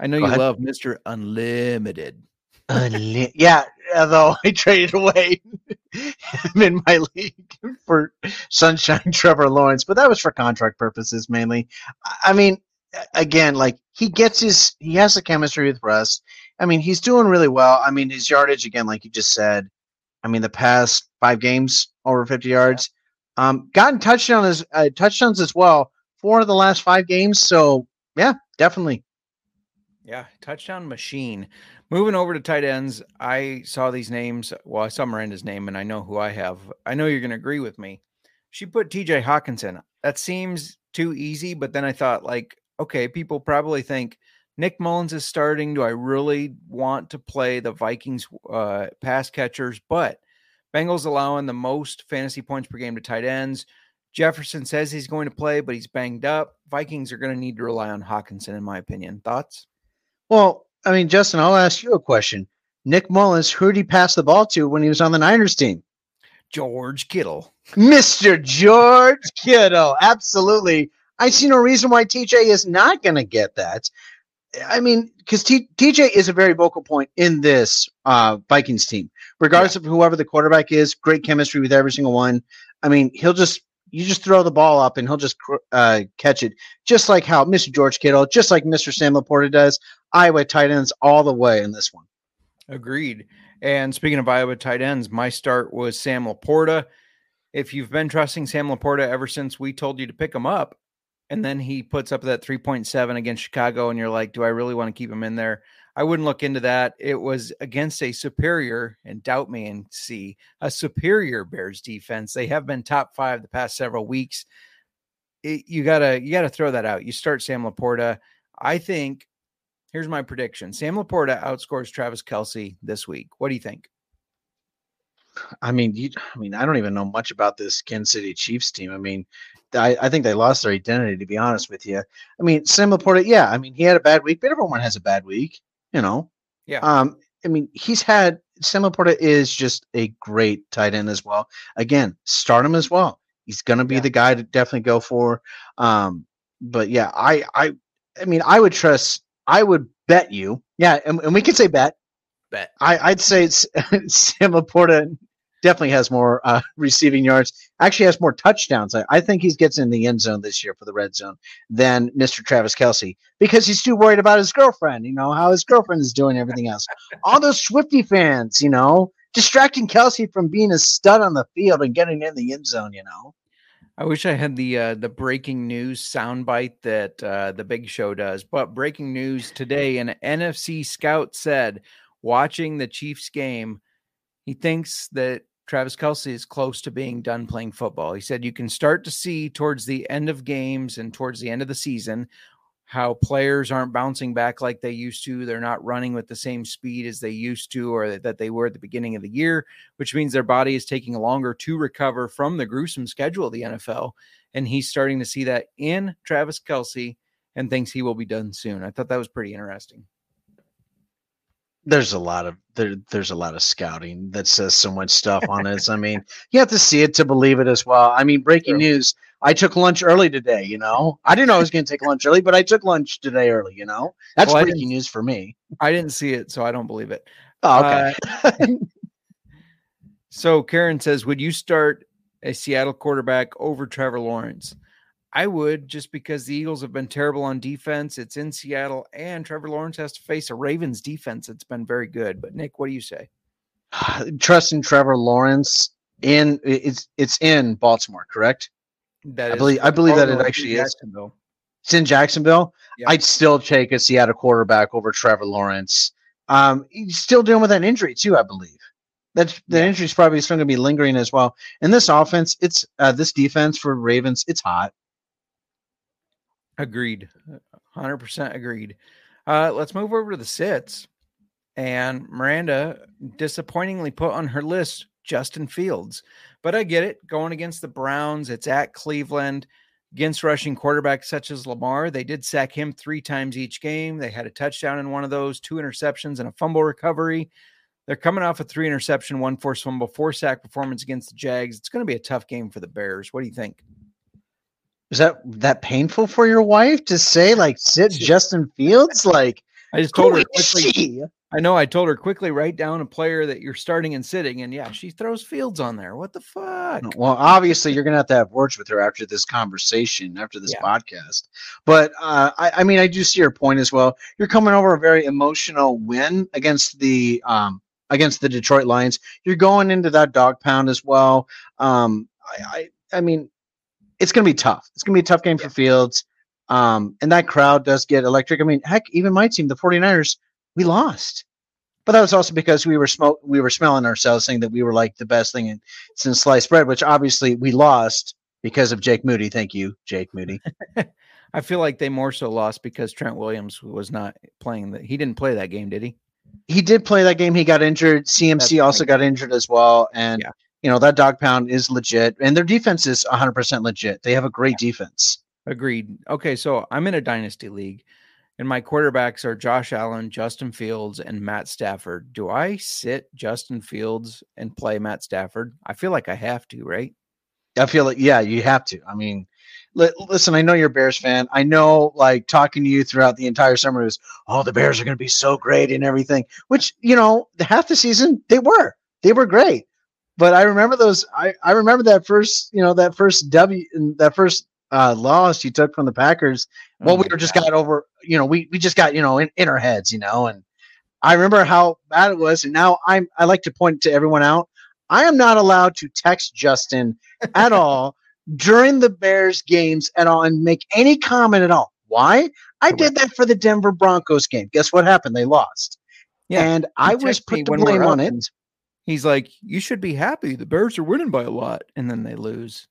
I know Go you ahead. love Mr. Unlimited. Unli- yeah, although I traded away. him in my league for Sunshine Trevor Lawrence, but that was for contract purposes mainly. I mean, again, like he gets his, he has the chemistry with Russ. I mean, he's doing really well. I mean, his yardage again, like you just said. I mean, the past five games over 50 yards. Um, gotten touchdowns, uh, touchdowns as well. Four of the last five games. So yeah, definitely. Yeah, touchdown machine. Moving over to tight ends, I saw these names. Well, I saw Miranda's name, and I know who I have. I know you're going to agree with me. She put T.J. Hockenson. That seems too easy, but then I thought, like, okay, people probably think Nick Mullens is starting. Do I really want to play the Vikings uh, pass catchers? But Bengals allowing the most fantasy points per game to tight ends. Jefferson says he's going to play, but he's banged up. Vikings are going to need to rely on Hawkinson, in my opinion. Thoughts? Well, I mean, Justin, I'll ask you a question. Nick Mullens, who did he pass the ball to when he was on the Niners team? George Kittle. Mr. George Kittle. Absolutely. I see no reason why TJ is not going to get that. I mean, because T- TJ is a very vocal point in this uh, Vikings team, regardless yeah. of whoever the quarterback is. Great chemistry with every single one. I mean, he'll just you just throw the ball up and he'll just uh, catch it, just like how Mr. George Kittle, just like Mr. Sam LaPorta does. Iowa tight ends all the way in this one. Agreed. And speaking of Iowa tight ends, my start was Sam LaPorta. If you've been trusting Sam LaPorta ever since we told you to pick him up, and then he puts up that 3.7 against Chicago, and you're like, do I really want to keep him in there? I wouldn't look into that. It was against a superior, and doubt me and see a superior Bears defense. They have been top five the past several weeks. It, you gotta you gotta throw that out. You start Sam LaPorta. I think here's my prediction: Sam LaPorta outscores Travis Kelce this week. What do you think? I mean, you, I mean, I don't even know much about this Kansas City Chiefs team. I mean, I, I think they lost their identity, to be honest with you. I mean, Sam LaPorta, yeah, I mean, he had a bad week, but everyone has a bad week you know. Yeah. Um, I mean, he's had Sam LaPorta is just a great tight end as well. Again, start him as well. He's gonna be yeah. the guy to definitely go for. Um, but yeah, I I I mean, I would trust. I would bet you. Yeah, and, and we could say bet. Bet. I, I'd say it's Sam LaPorta definitely has more uh, receiving yards. Actually, has more touchdowns. I, I, think he gets in the end zone this year for the red zone than Mr. Travis Kelce because he's too worried about his girlfriend. You know how his girlfriend is doing everything else. All those Swifty fans, you know, distracting Kelce from being a stud on the field and getting in the end zone. You know. I wish I had the uh, the breaking news soundbite that uh, the Big Show does. But breaking news today: an NFC scout said, watching the Chiefs game, he thinks that Travis Kelce is close to being done playing football. He said you can start to see towards the end of games and towards the end of the season how players aren't bouncing back like they used to. They're not running with the same speed as they used to or that they were at the beginning of the year, which means their body is taking longer to recover from the gruesome schedule of the NFL. And he's starting to see that in Travis Kelce and thinks he will be done soon. I thought that was pretty interesting there's a lot of there, there's a lot of scouting that says so much stuff on this. I mean, you have to see it to believe it as well. I mean, breaking sure. news. I took lunch early today, you know. I didn't know I was going to take lunch early, but I took lunch today early, you know. That's well, breaking news for me. I didn't see it, so I don't believe it. Oh, okay. Uh, so Karen says, "Would you start a Seattle quarterback over Trevor Lawrence?" I would just because the Eagles have been terrible on defense. It's in Seattle, and Trevor Lawrence has to face a Ravens defense that's been very good. But Nick, what do you say? Trusting Trevor Lawrence in it's it's in Baltimore, correct? That I believe I believe that it actually is. It's in Jacksonville. Yep. I'd still take a Seattle quarterback over Trevor Lawrence. Um, he's still dealing with an injury too, I believe. That the yeah. injury is probably still going to be lingering as well. And this offense, it's uh, this defense for Ravens, it's hot. Agreed. 100% agreed. Uh, let's move over to the sits. And Miranda disappointingly put on her list Justin Fields. But I get it. Going against the Browns, it's at Cleveland. Against rushing quarterbacks such as Lamar, they did sack him three times each game. They had a touchdown in one of those, two interceptions, and a fumble recovery. They're coming off a three interception, one forced fumble, four sack performance against the Jags. It's going to be a tough game for the Bears. What do you think? Is that that painful for your wife to say like sit Justin Fields? Like I just told her quickly. I know I told her quickly write down a player that you're starting and sitting, and yeah, she throws Fields on there. What the fuck? Well, obviously, you're gonna have to have words with her after this conversation, after this Yeah. podcast. But uh, I, I mean, I do see your point as well. You're coming over a very emotional win against the um, against the Detroit Lions. You're going into that dog pound as well. Um, I, I, I mean, it's gonna be tough. It's gonna be a tough game for Fields. Um, and that crowd does get electric. I mean, heck, even my team, the 49ers, we lost. But that was also because we were smoke we were smelling ourselves saying that we were like the best thing in, since sliced bread, which obviously we lost because of Jake Moody. Thank you, Jake Moody. I feel like they more so lost because Trent Williams was not playing. The, he didn't play that game, did he? he did play that game. He got injured. CMC That's also right. got injured as well. And Yeah. You know that dog pound is legit, and their defense is 100 percent legit. They have a great defense. Agreed. Okay, so I'm in a dynasty league, and my quarterbacks are Josh Allen, Justin Fields, and Matt Stafford. Do I sit Justin Fields and play Matt Stafford? I feel like I have to, right? I feel like yeah, you have to. I mean, li- listen, I know you're a Bears fan. I know, like talking to you throughout the entire summer was, oh, the Bears are going to be so great and everything. Which you know, the half the season they were, they were great. But I remember those. I I remember that first, you know, that first W, that first uh, loss you took from the Packers. Well, Oh we were just God. got over, you know, we we just got you know in, in our heads, you know, and I remember how bad it was. And now I'm I like to point to everyone out. I am not allowed to text Justin at all during the Bears games at all and make any comment at all. Why? I did that for the Denver Broncos game. Guess what happened? They lost. Yeah, and I was put the blame on it. He's like, you should be happy. The Bears are winning by a lot, and then they lose.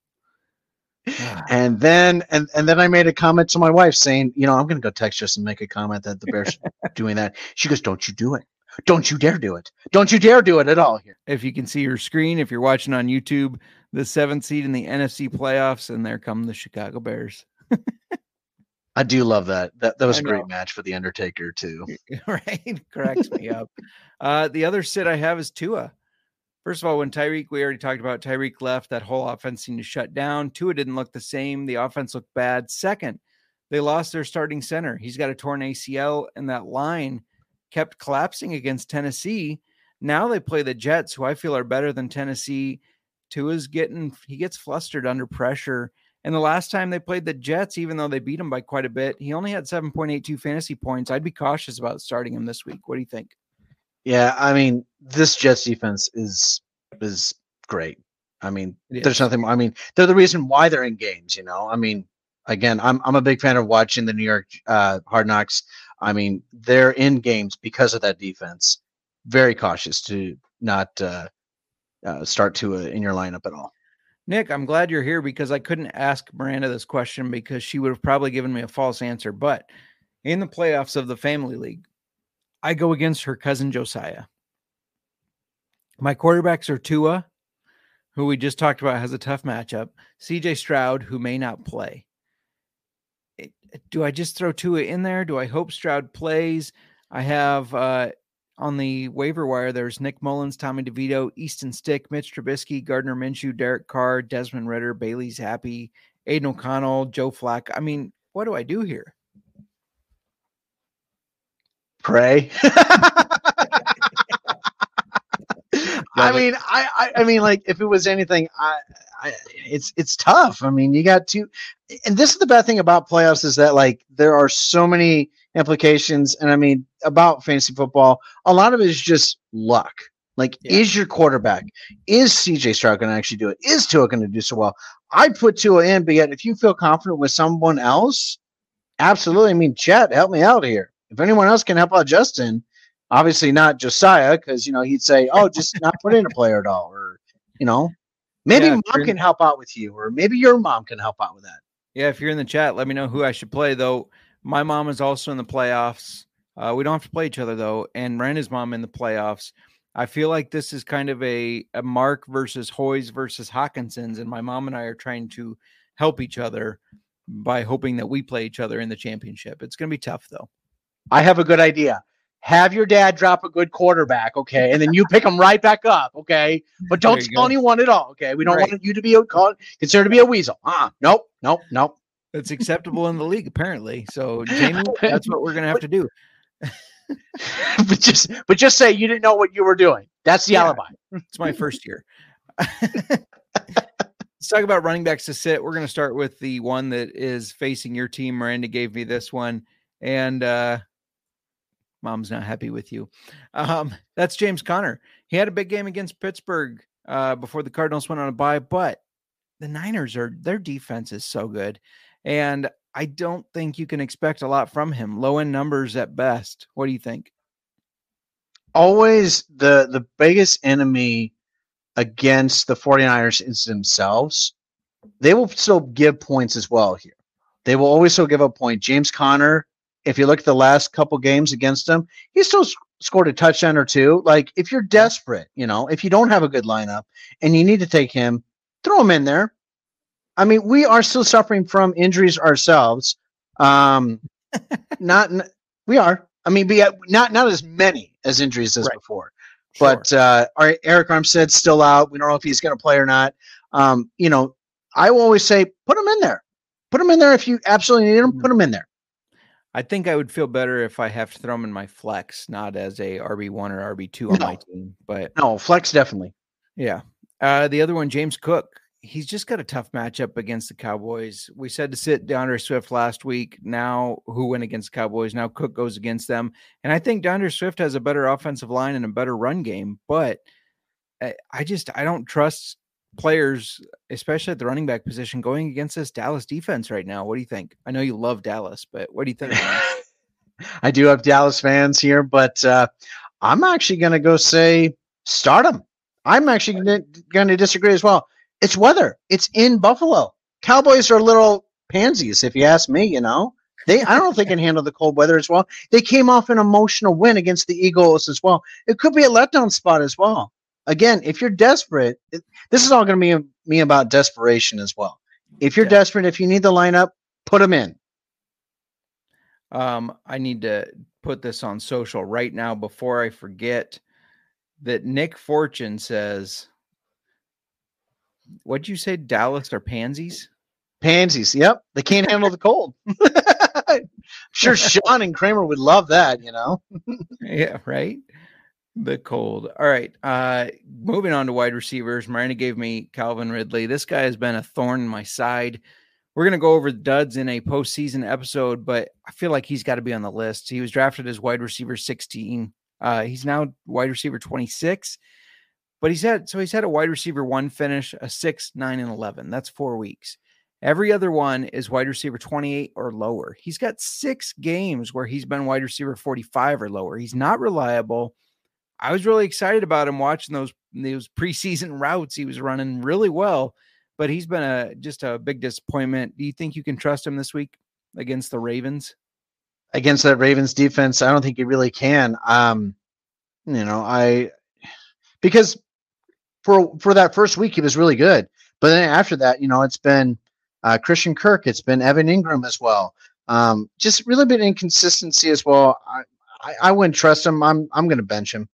Ah, And then and and then I made a comment to my wife saying, you know, I'm gonna go text Justin and make a comment that the Bears are doing that. She goes, Don't you do it. Don't you dare do it. Don't you dare do it at all here. if you can see your screen, if you're watching on YouTube, the seventh seed in the NFC playoffs, and there come the Chicago Bears. I do love that. That that was a great match for the Undertaker too. right? Cracks me up. Uh, the other sit I have is Tua. First of all, when Tyreek, we already talked about Tyreek left, that whole offense seemed to shut down. Tua didn't look the same. The offense looked bad. Second, they lost their starting center. He's got a torn ACL, and that line kept collapsing against Tennessee. Now they play the Jets, who I feel are better than Tennessee. Tua's getting he gets flustered under pressure. And the last time they played the Jets, even though they beat him by quite a bit, he only had 7.82 fantasy points. I'd be cautious about starting him this week. What do you think? Yeah, I mean, this Jets defense is is great. I mean, It there's nothing. I mean, they're the reason why they're in games. You know, I mean, again, I'm I'm a big fan of watching the New York uh, Hard Knocks. I mean, they're in games because of that defense. Very cautious to not uh, uh, start to in your lineup at all. Nick, I'm glad you're here because I couldn't ask Miranda this question because she would have probably given me a false answer. But in the playoffs of the family league, I go against her cousin Josiah. My quarterbacks are Tua, who we just talked about has a tough matchup, CJ Stroud, who may not play. Do I just throw Tua in there? Do I hope Stroud plays? I have uh, on the waiver wire, there's Nick Mullens, Tommy DeVito, Easton Stick, Mitch Trubisky, Gardner Minshew, Derek Carr, Desmond Ridder, Bailey Zappe, Aidan O'Connell, Joe Flack. I mean, what do I do here? Pray. I mean, I, I, I mean, like if it was anything, I, I, it's, it's tough. I mean, you got to, and this is the bad thing about playoffs is that like there are so many implications, and I mean about fantasy football, a lot of it is just luck. Like, Yeah. is your quarterback, is CJ Stroud going to actually do it? Is Tua going to do so well? I put Tua in, but yet if you feel confident with someone else, absolutely. I mean, Chet, help me out here. If anyone else can help out Justin, obviously not Josiah, because you know he'd say, "Oh, just not put in a player at all," or you know, maybe Yeah, mom can help out with you, or maybe your mom can help out with that. Yeah, if you're in the chat, let me know who I should play. Though my mom is also in the playoffs. Uh, we don't have to play each other though, and Miranda's mom in the playoffs. I feel like this is kind of a, a Mark versus Hoyes versus Hawkinson's, and my mom and I are trying to help each other by hoping that we play each other in the championship. It's going to be tough though. I have a good idea. Have your dad drop a good quarterback, okay, and then you pick him right back up, okay. But don't tell go. anyone at all, okay. We don't Right. want you to be a considered to be a weasel. Uh, nope, nope, nope. It's acceptable in the league apparently. So Jamie, that's what we're going to have to do. but just but just say you didn't know what you were doing. That's the Yeah. alibi. It's my first year. Let's talk about running backs to sit. We're going to start with the one that is facing your team. Miranda gave me this one, and uh, mom's not happy with you. Um, that's James Conner. He had a big game against Pittsburgh uh, before the Cardinals went on a bye, but the Niners are their defense is so good, and I don't think you can expect a lot from him. Low end numbers at best. What do you think? Always the the biggest enemy against the 49ers is themselves. They will still give points as well here. They will always still give a point. James Conner, if you look at the last couple games against him, he still scored a touchdown or two. Like if you're desperate, you know, if you don't have a good lineup and you need to take him, throw him in there. I mean, we are still suffering from injuries ourselves. Um, not we are. I mean, we not not as many as injuries as Right. before. But uh, our Arik Armstead's still out. We don't know if he's going to play or not. Um, you know, I will always say, put him in there. Put him in there if you absolutely need him. Mhm. Put him in there. I think I would feel better if I have to throw him in my flex, not as a RB one or RB two on my team. But No, flex definitely. yeah, uh, the other one, James Cook, he's just got a tough matchup against the Cowboys. We said to sit DeAndre Swift last week. Now, who went against the Cowboys? Now Cook goes against them, and I think DeAndre Swift has a better offensive line and a better run game. But I, I just I don't trust players, especially at the running back position, going against this Dallas defense right now. What do you think? I know you love Dallas, but what do you think? I do have Dallas fans here, but uh, I'm actually going to go say start him. I'm actually going to disagree as well. It's weather. It's in Buffalo. Cowboys are little pansies, if you ask me. You know, they I don't know if they can handle the cold weather as well. They came off an emotional win against the Eagles as well. It could be a letdown spot as well. Again, if you're desperate, it, this is all going to be me about desperation as well. If you're Yeah. desperate, if you need the lineup, put them in. Um, I need to put this on social right now before I forget that Nick Fortune says, What'd you say? Dallas are pansies? Pansies. Yep. They can't handle the cold. sure, Sean and Kramer would love that, you know. yeah, right. The cold. All right. Uh moving on to wide receivers. Miranda gave me Calvin Ridley. This guy has been a thorn in my side. We're gonna go over the duds in a postseason episode, but I feel like he's got to be on the list. He was drafted as wide receiver 16. Uh he's now wide receiver 26, but he's had so he's had a wide receiver one finish, a six, nine, and eleven. That's four weeks. Every other one is wide receiver 28 or lower. He's got six games where he's been wide receiver 45 or lower. He's not reliable. I was really excited about him watching those those preseason routes he was running really well, but he's been a just a big disappointment. Do you think you can trust him this week against the Ravens? Against that Ravens defense, I don't think you really can. Um, you know, I because for for that first week he was really good, but then after that, you know, it's been uh, Christian Kirk, it's been Evan Engram as well. Um, just really been inconsistency as well. I, I, I wouldn't trust him. I'm I'm going to bench him.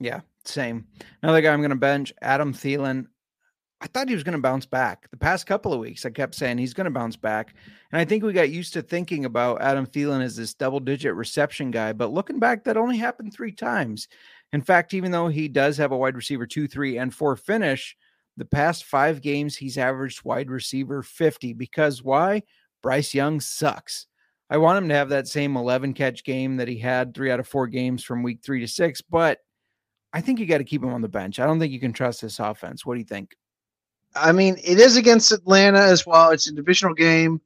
Yeah, same. Another guy I'm going to bench, Adam Thielen. I thought he was going to bounce back. The past couple of weeks, I kept saying he's going to bounce back. And I think we got used to thinking about Adam Thielen as this double digit reception guy. But looking back, that only happened three times. In fact, even though he does have a wide receiver two, three, and four finish, the past five games, he's averaged wide receiver 50. Because why? Bryce Young sucks. I want him to have that same 11 catch game that he had three out of four games from week three to six. But I think you got to keep him on the bench. I don't think you can trust this offense. What do you think? I mean, it is against Atlanta as well. It's a divisional game.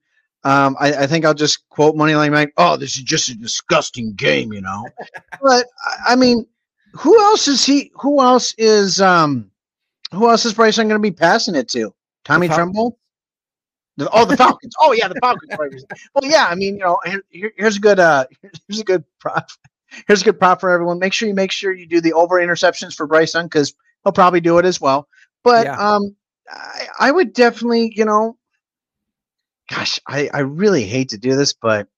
Um, I, I think I'll just quote Moneyline Mike. Oh, this is just a disgusting game, you know. but I- mean, who else is he? Who else is um? Who else is Bryson going to be passing it to? Tommy Tremble. The, oh, the Falcons. oh, yeah, the Falcons. well, yeah. I mean, you know, here- here's a good uh, here's a good prop. Here's a good prop for everyone. Make sure you make sure you do the over interceptions for Bryson because he'll probably do it as well. But Yeah. um, I, I would definitely, you know, gosh, I, I really hate to do this, but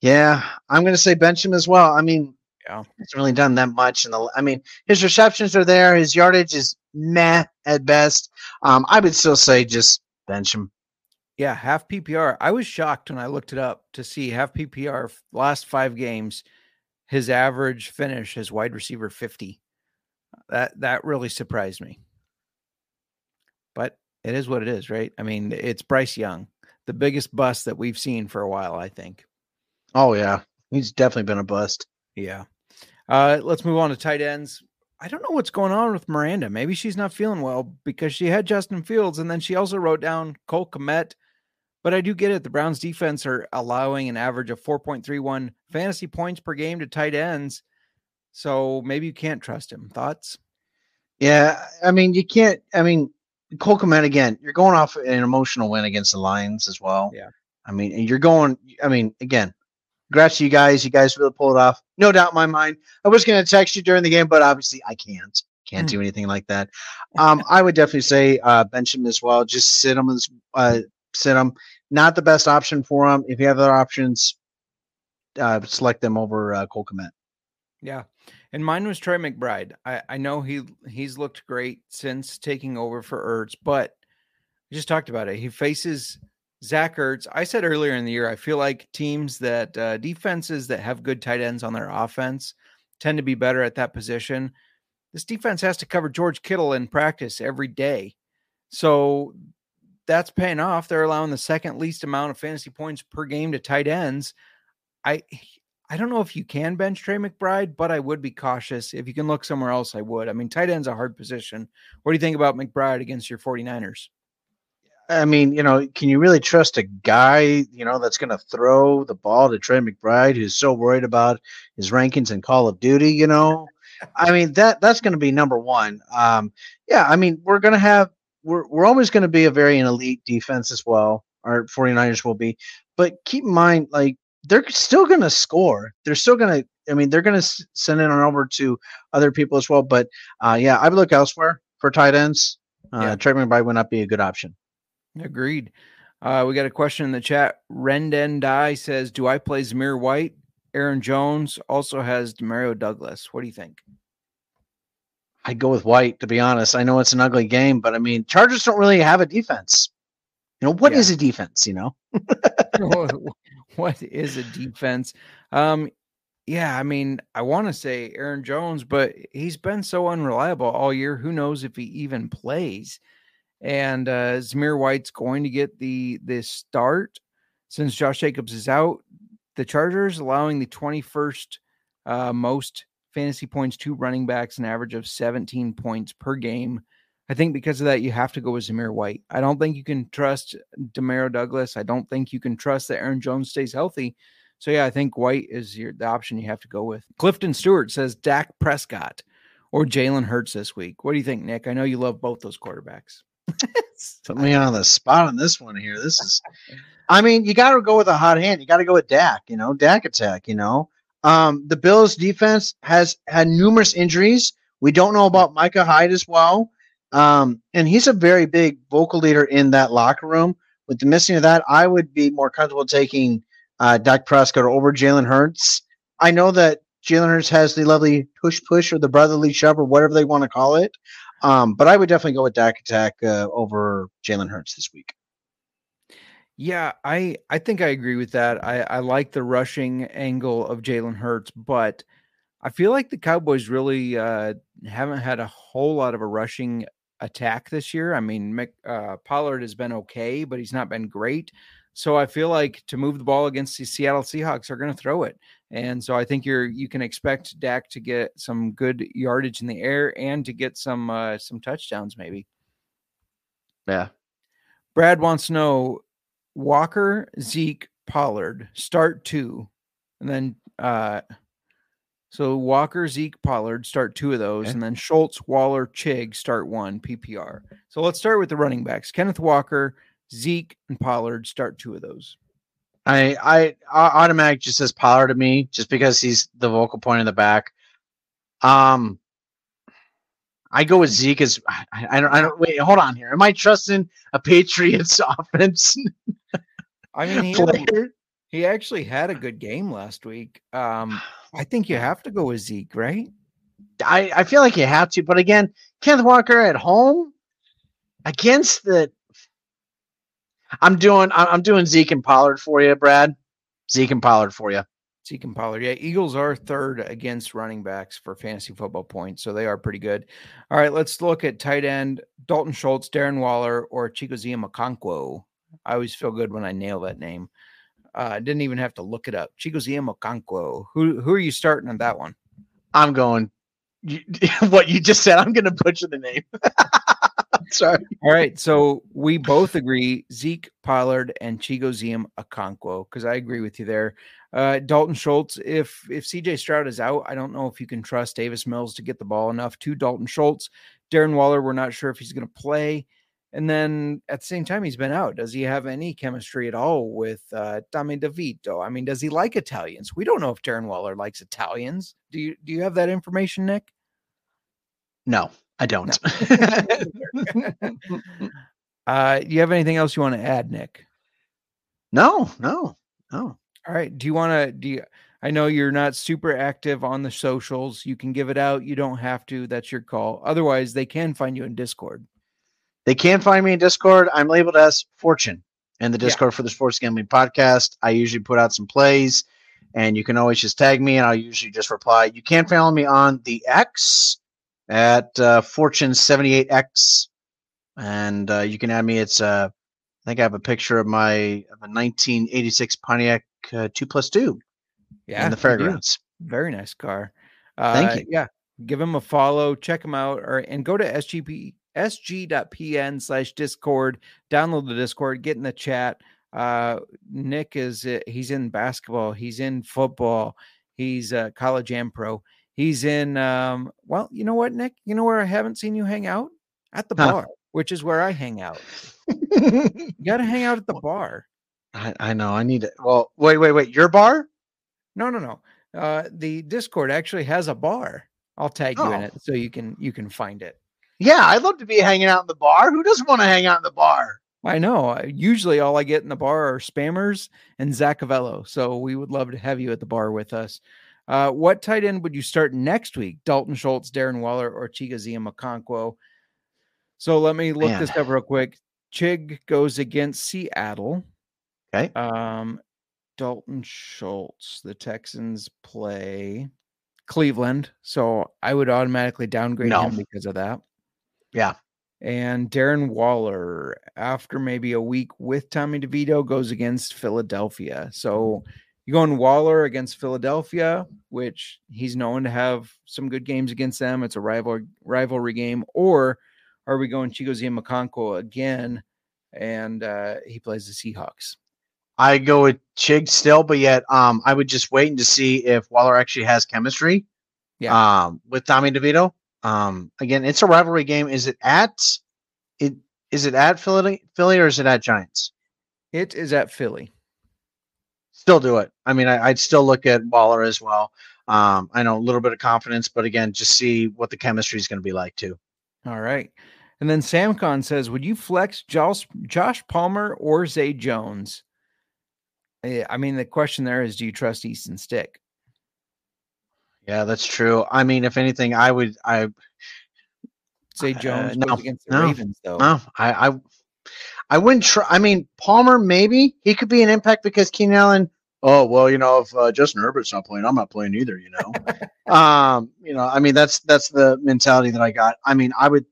yeah, I'm going to say bench him as well. I mean, Yeah. he's really done that much. And the, I mean, his receptions are there. His yardage is meh at best. Um, I would still say just bench him. Yeah, half PPR. I was shocked when I looked it up to see half PPR last five games. His average finish as wide receiver 50. That that really surprised me. But it is what it is, right? I mean, it's Bryce Young, the biggest bust that we've seen for a while, I think. Oh yeah, he's definitely been a bust. Yeah. Uh, let's move on to tight ends. I don't know what's going on with Miranda. Maybe she's not feeling well because she had Justin Fields and then she also wrote down Cole Kmet. But I do get it. The Browns defense are allowing an average of 4.31 fantasy points per game to tight ends. So maybe you can't trust him. Thoughts? Yeah, I mean you can't. I mean Cole Kmet again. You're going off an emotional win against the Lions as well. Yeah. I mean, and you're going. I mean, again, congrats to you guys. You guys really pulled it off. No doubt in my mind. I was going to text you during the game, but obviously I can't. Can't do anything like that. Um, I would definitely say uh, bench him as well. Just sit him as uh, sit him. Not the best option for him. If you have other options, uh, select them over uh, Cole Kmet. Yeah. And mine was Trey McBride. I, I know he he's looked great since taking over for Ertz, but we just talked about it. He faces Zach Ertz. I said earlier in the year, I feel like teams that uh, defenses that have good tight ends on their offense tend to be better at that position. This defense has to cover George Kittle in practice every day. So that's paying off. They're allowing the second least amount of fantasy points per game to tight ends. I I don't know if you can bench Trey McBride, but I would be cautious. If you can look somewhere else, I would. I mean, tight end's are a hard position. What do you think about McBride against your 49ers? I mean, you know, can you really trust a guy, you know, that's going to throw the ball to Trey McBride, who's so worried about his rankings in Call of Duty? You know, I mean that that's going to be number one. Um, yeah, I mean, we're going to have we're we're always going to be a very an elite defense as well. Our 49ers will be, but keep in mind, like they're still going to score. They're still going to. I mean, they're going to send it on over to other people as well. But uh, yeah, I would look elsewhere for tight ends. Uh, Yeah. Trey McBride would not be a good option. Agreed. Uh, we got a question in the chat. Rendon Die says, "Do I play Zamir White? Aaron Jones also has Demario Douglas. What do you think?" I'd go with White, to be honest. I know it's an ugly game, but I mean, Chargers don't really have a defense. You know, what Yeah. is a defense, you know? what is a defense? Um, yeah, I mean, I want to say Aaron Jones, but he's been so unreliable all year. Who knows if he even plays? And uh, Zamir White's going to get the the start since Josh Jacobs is out. The Chargers allowing the 21st uh, most fantasy points to running backs, an average of 17 points per game. I think because of that, you have to go with Zamir White. I don't think you can trust Demario Douglas. I don't think you can trust that Aaron Jones stays healthy. So yeah, I think White is your the option you have to go with. Clifton Stewart says Dak Prescott or Jalen Hurts this week. What do you think, Nick? I know you love both those quarterbacks. Put me on the spot on this one here. This is, I mean, you got to go with a hot hand. You got to go with Dak, you know, Dak attack, you know. Um, the Bills defense has had numerous injuries. We don't know about Micah Hyde as well. Um, and he's a very big vocal leader in that locker room. With the missing of that, I would be more comfortable taking uh, Dak Prescott over Jalen Hurts. I know that Jalen Hurts has the lovely push push or the brotherly shove or whatever they want to call it. Um, but I would definitely go with Dak Attack uh, over Jalen Hurts this week. Yeah, I I think I agree with that. I I like the rushing angle of Jalen Hurts, but I feel like the Cowboys really uh, haven't had a whole lot of a rushing attack this year. I mean, Mick, uh, Pollard has been okay, but he's not been great. So I feel like to move the ball against the Seattle Seahawks are going to throw it, and so I think you're you can expect Dak to get some good yardage in the air and to get some uh, some touchdowns maybe. Yeah. Brad wants to know Walker, Zeke, Pollard start two, and then uh, so Walker, Zeke, Pollard start two of those, Okay. and then Schultz, Waller, Chig start one PPR. So let's start with the running backs: Kenneth Walker, Zeke, and Pollard start two of those. I, I I automatic just says Pollard to me just because he's the vocal point in the back. Um, I go with Zeke as I, I don't I don't wait. Hold on here. Am I trusting a Patriots offense I mean, he, player? he actually had a good game last week. Um, I think you have to go with Zeke, right? I, I feel like you have to, but again, Kenneth Walker at home against the. I'm doing I'm doing Zeke and Pollard for you, Brad. Zeke and Pollard for you. And Pollard. Yeah, Eagles are third against running backs for fantasy football points, so they are pretty good. All right, let's look at tight end Dalton Schultz, Darren Waller, or Chigoziem Okonkwo. I always feel good when I nail that name. Uh, I didn't even have to look it up. Chigoziem Okonkwo. Who who are you starting on that one? I'm going. You, what you just said? I'm going to butcher the name. Sorry. All right, so we both agree Zeke Pollard and Chigoziem Okonkwo because I agree with you there. Uh, Dalton Schultz, if if CJ Stroud is out, I don't know if you can trust Davis Mills to get the ball enough to Dalton Schultz. Darren Waller, we're not sure if he's going to play. And then at the same time, he's been out. Does he have any chemistry at all with uh, Tommy DeVito? I mean, does he like Italians? We don't know if Darren Waller likes Italians. Do you do you have that information, Nick? No, I don't. uh, you have anything else you want to add, Nick? no, no, no. All right. Do you want to? Do you? I know you're not super active on the socials. You can give it out. You don't have to. That's your call. Otherwise, they can find you in Discord. They can find me in Discord. I'm labeled as Fortune in the Yeah. Discord for the Sports Gambling Podcast. I usually put out some plays, and you can always just tag me, and I'll usually just reply. You can follow me on the X at uh, Fortune78X, and uh, you can add me. It's uh, I think I have a picture of my of a 1986 Pontiac uh, two plus two Yeah. in the fairgrounds. Very nice car. Uh, Thank you. Yeah. Give him a follow. Check him out, or and go to SGP sg.pn slash discord download the discord get in the chat uh nick is uh, he's in basketball he's in football he's uh college and pro he's in um well you know what nick you know where i haven't seen you hang out at the Huh. bar which is where i hang out you gotta hang out at the bar I, I know. I need it. Well, wait, wait, wait. Your bar? no no no uh the discord actually has a bar i'll tag you in Oh. it so you can you can find it Yeah, I'd love to be hanging out in the bar. Who doesn't want to hang out in the bar? I know. uh, Usually, all I get in the bar are spammers and Zachavello. So we would love to have you at the bar with us. Uh, what tight end would you start next week? Dalton Schultz, Darren Waller, or Chigoziem Okonkwo? So let me look Man. this up real quick. Chig goes against Seattle. Okay. Um, Dalton Schultz. The Texans play Cleveland. So I would automatically downgrade No. him because of that. Yeah. And Darren Waller, after maybe a week with Tommy DeVito, goes against Philadelphia. So you going Waller against Philadelphia, which he's known to have some good games against them. It's a rival rivalry game, or are we going Chigoziem Okonkwo again? And uh, he plays the Seahawks. I go with Chig still, but yet um, I would just waiting to see if Waller actually has chemistry. Yeah. Um, with Tommy DeVito. Um, again, it's a rivalry game. Is it at it? Is it at Philly, Philly, or is it at Giants? It is at Philly. Still do it. I mean, I, I'd still look at Waller as well. Um, I know a little bit of confidence, but again, just see what the chemistry is going to be like too. All right. And then Samcon says, would you flex Josh, Josh Palmer or Zay Jones? Eh, I mean, the question there is, do you trust Easton Stick? Yeah, that's true. I mean, if anything, I would. I Zay Uh, Jones no, against the no, Ravens, though. No, I, I, I wouldn't try. I mean, Palmer maybe he could be an impact because Keenan Allen. Oh well, you know, if uh, Justin Herbert's not playing, I'm not playing either. You know, um, you know, I mean, that's that's the mentality that I got. I mean, I would,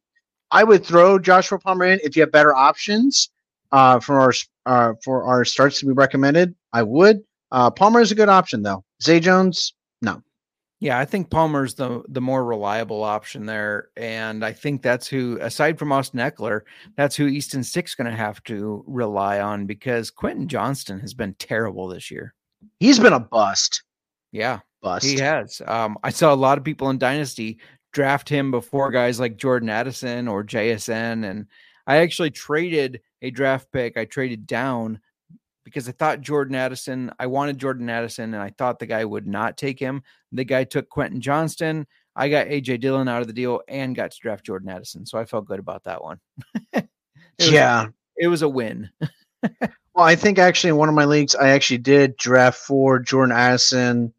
I would throw Joshua Palmer in if you have better options uh, for our uh, for our starts to be recommended. I would. Uh, Palmer is a good option though. Zay Jones, no. Yeah, I think Palmer's the the more reliable option there, and I think that's who, aside from Austin Ekeler, that's who Easton Stick's going to have to rely on because Quentin Johnston has been terrible this year. He's been a bust. Yeah, Bust. he has. Um, I saw a lot of people in Dynasty draft him before guys like Jordan Addison or JSN, and I actually traded a draft pick. I traded down because I thought Jordan Addison, I wanted Jordan Addison, and I thought the guy would not take him. The guy took Quentin Johnston. I got AJ Dillon out of the deal and got to draft Jordan Addison. So I felt good about that one. It yeah. It was a win. Well, I think actually in one of my leagues, I actually did draft for Jordan Addison.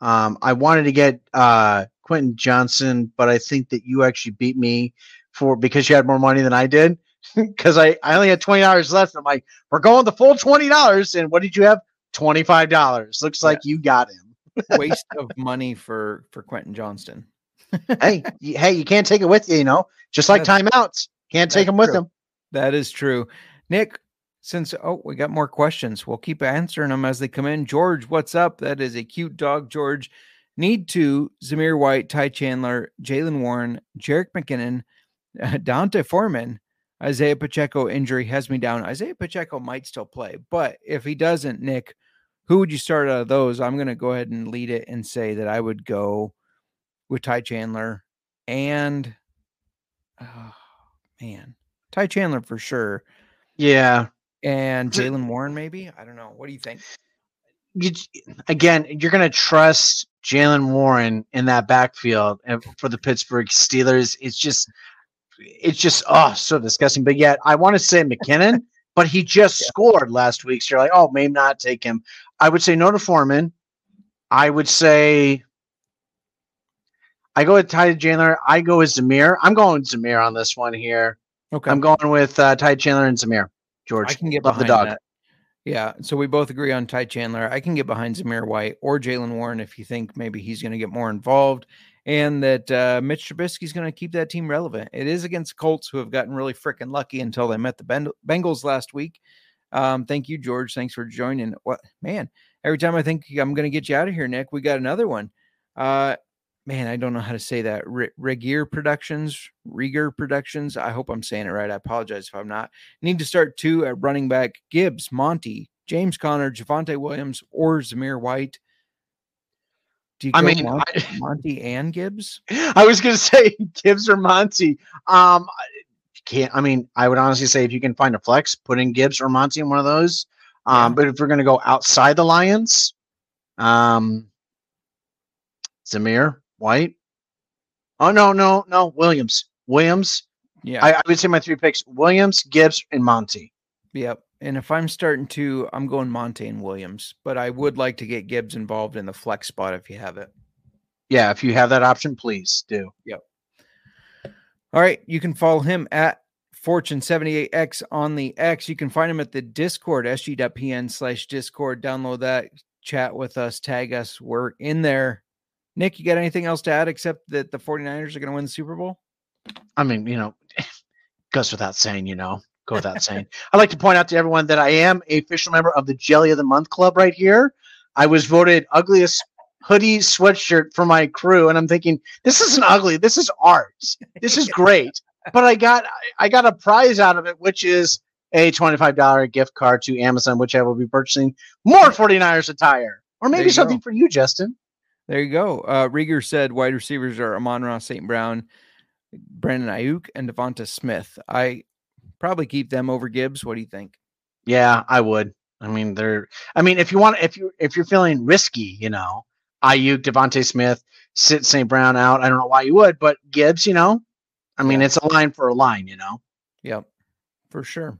Um, I wanted to get uh, Quentin Johnston, but I think that you actually beat me for because you had more money than I did. because I, I only had twenty dollars left. I'm like, we're going the full twenty dollars, and what did you have? Twenty five dollars. Looks like you got him. Waste of money for for Quentin Johnston. hey, y- hey, you can't take it with you. You know, just like That's- timeouts, can't take them with true. them. That is true. Nick, since oh, we got more questions, we'll keep answering them as they come in. George, what's up? That is a cute dog, George. Need to Zamir White, Ty Chandler, Jaylen Warren, Jerick McKinnon, D'Onta Foreman, Isaiah Pacheco injury has me down. Isaiah Pacheco might still play, but if he doesn't, Nick, who would you start out of those? I'm going to go ahead and lead it and say that I would go with Ty Chandler and oh man, Ty Chandler for sure, Yeah. and Jaylen Warren maybe. I don't know. What do you think? You, again, you're going to trust Jaylen Warren in that backfield and for the Pittsburgh Steelers. It's just, it's just, oh, so disgusting. But yet, I want to say McKinnon, but he just scored last week. So you're like, oh, maybe not take him. I would say no to Foreman. I would say, I go with Ty Chandler. I go with Zamir. I'm going with Zamir on this one here. Okay, I'm going with uh, Ty Chandler and Zamir. George, I can get love the dog. that. Yeah, so we both agree on Ty Chandler. I can get behind Zamir White or Jaylen Warren if you think maybe he's going to get more involved, and that uh, Mitch Trubisky's going to keep that team relevant. It is against Colts who have gotten really freaking lucky until they met the Ben- Bengals last week. Um, thank you, George. Thanks for joining. What man? Every time I think I'm going to get you out of here, Nick, we got another one. Uh, man, I don't know how to say that. R- Regier Productions, Rieger Productions. I hope I'm saying it right. I apologize if I'm not. Need to start two at running back Gibbs, Monty, James Conner, Javonte Williams, or Zamir White. Do you I mean, Monty, I- Monty and Gibbs? I was gonna say Gibbs or Monty. Um, I- can't. I mean, I would honestly say if you can find a flex, put in Gibbs or Monty in one of those. Um, but if we're gonna go outside the Lions, um, Zamir White. Oh no, no, no, Williams. Williams. Yeah. I, I would say my three picks: Williams, Gibbs, and Monty. Yep. And if I'm starting to, I'm going Monty and Williams, but I would like to get Gibbs involved in the flex spot if you have it. Yeah, if you have that option, please do. Yep. All right. You can follow him at Fortune78X on the X. You can find him at the Discord, sg.pn slash Discord. Download that, chat with us, tag us. We're in there. Nick, you got anything else to add except that the 49ers are going to win the Super Bowl? I mean, you know, goes without saying, you know, go without saying. I'd like to point out to everyone that I am a official member of the Jelly of the Month Club right here. I was voted ugliest hoodie sweatshirt for my crew, and I'm thinking, this isn't ugly. This is art. This is great. But I got I got a prize out of it, which is a $25 gift card to Amazon, which I will be purchasing more 49ers attire. Or maybe something go. for you, Justin. There you go. Uh, Rieger said wide receivers are Amon-Ra, St. Brown, Brandon Aiyuk, and DeVonta Smith. I probably keep them over Gibbs. What do you think? Yeah, I would. I mean, they're. I mean, if you want, if you if you're feeling risky, you know, Aiyuk, DeVonta Smith, sit St. Brown out. I don't know why you would, but Gibbs, you know, I mean, Yeah. it's a line for a line, you know. Yep, for sure.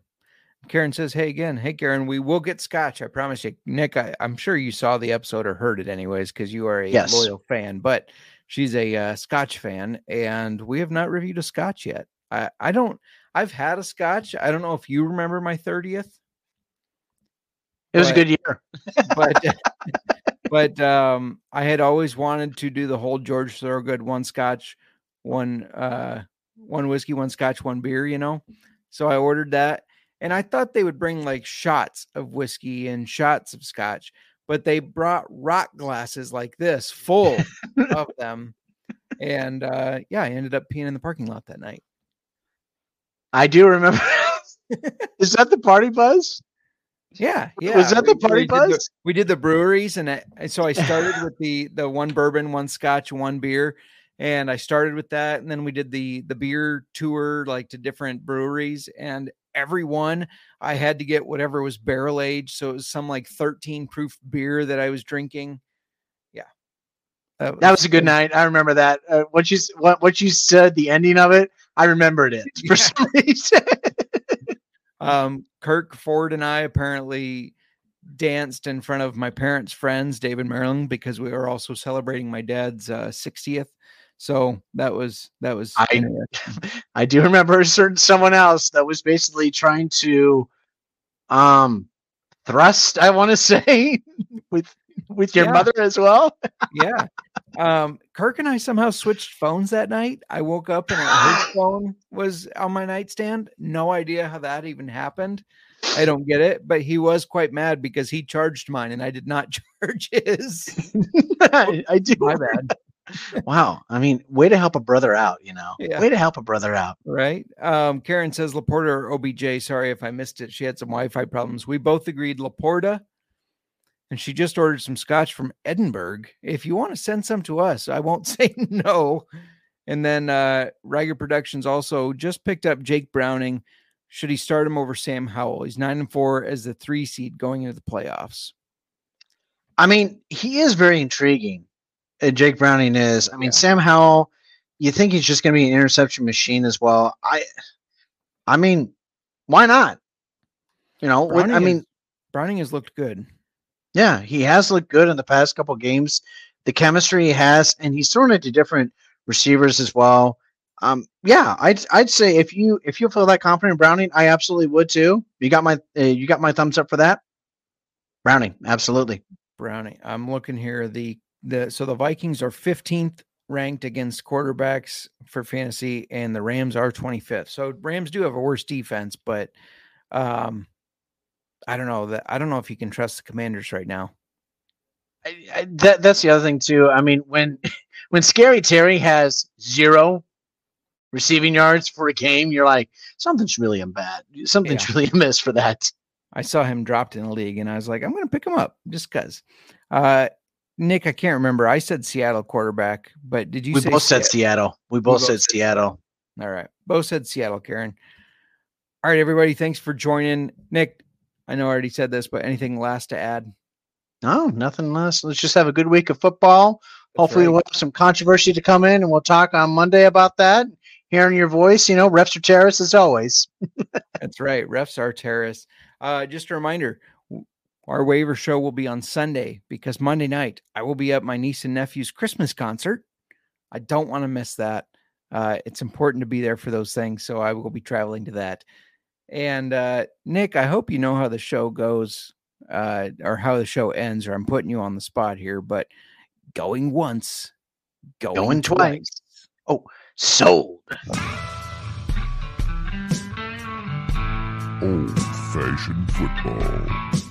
Karen says, "Hey again, hey Karen, we will get scotch. I promise you, Nick. I, I'm sure you saw the episode or heard it anyways because you are a Yes. loyal fan. But she's a uh, Scotch fan, and we have not reviewed a Scotch yet. I I don't. I've had a Scotch. I don't know if you remember my thirtieth, It was But- a good year. but but um, I had always wanted to do the whole George Thorogood one Scotch, one uh, one whiskey, one Scotch, one beer. You know, so I ordered that, and I thought they would bring like shots of whiskey and shots of Scotch, but they brought rock glasses like this, full of them, and uh, yeah, I ended up peeing in the parking lot that night. I do remember. is that the party buzz? Yeah, yeah. Was that the we- party we did the- buzz? we did the breweries, and, I, and so I started with the the one bourbon, one scotch, one beer, and I started with that, and then we did the the beer tour, like to different breweries, and every one I had to get whatever was barrel aged, so it was some like thirteen proof beer that I was drinking. Yeah, That was a good night. I remember that. Uh, what you what what you said, the ending of it, I remembered it for Yeah. some reason. Um, Kirk Ford and I apparently danced in front of my parents' friends, David Maryland, because we were also celebrating my dad's uh, 60th. So that was that was I- I do remember a certain someone else that was basically trying to um thrust, I want to say, with with your Yeah. mother as well. yeah. Um, Kirk and I somehow switched phones that night. I woke up and his phone was on my nightstand. No idea how that even happened. I don't get it, but he was quite mad because he charged mine and I did not charge his. I, I do. My bad. Wow. I mean, way to help a brother out, you know. Yeah. Way to help a brother out. Right. Um, Karen says LaPorta or OBJ. Sorry if I missed it. She had some Wi-Fi problems. We both agreed LaPorta, and she just ordered some scotch from Edinburgh. If you want to send some to us, I won't say no. And then uh Riger Productions also just picked up Jake Browning. Should he start him over Sam Howell? He's nine and four as the three seed going into the playoffs. I mean, he is very intriguing. Uh, Jake Browning is. I mean, Yeah. Sam Howell. You think he's just going to be an interception machine as well? I, I mean, why not? You know, with- I mean, has- Browning has looked good. Yeah, he has looked good in the past couple games. The chemistry he has, and he's thrown it to different receivers as well. Um, yeah, I'd I'd say if you if you feel that confident in Browning, I absolutely would too. You got my uh, you got my thumbs up for that. Browning, absolutely. Browning. I'm looking here. The the so the Vikings are 15th ranked against quarterbacks for fantasy, and the Rams are 25th. So Rams do have a worse defense, but um, I don't know that I don't know if you can trust the Commanders right now. I, I, that that's the other thing too. I mean, when when Scary Terry has zero receiving yards for a game, you're like, something's really bad. Something's really amiss for that. I saw him dropped in the league, and I was like, I'm going to pick him up just because. Uh, Nick, I can't remember. I said Seattle quarterback, but did you we both said Seat- Seattle. We both both said said Seattle. All right. Both said Seattle, Karen. All right, everybody. Thanks for joining. Nick, I know I already said this, but anything last to add? No, nothing less. Let's just have a good week of football. Hopefully, right. we'll have some controversy to come in, and we'll talk on Monday about that. Hearing your voice, you know, refs are terrorists as always. That's right. Refs are terrorists. Uh, just a reminder our waiver show will be on Sunday because Monday night I will be at my niece and nephew's Christmas concert. I don't want to miss that. Uh, it's important to be there for those things. So I will be traveling to that. And uh, Nick, I hope you know how the show goes uh, or how the show ends, or I'm putting you on the spot here, but going once, going, Going twice. twice. Sold. Old fashioned football.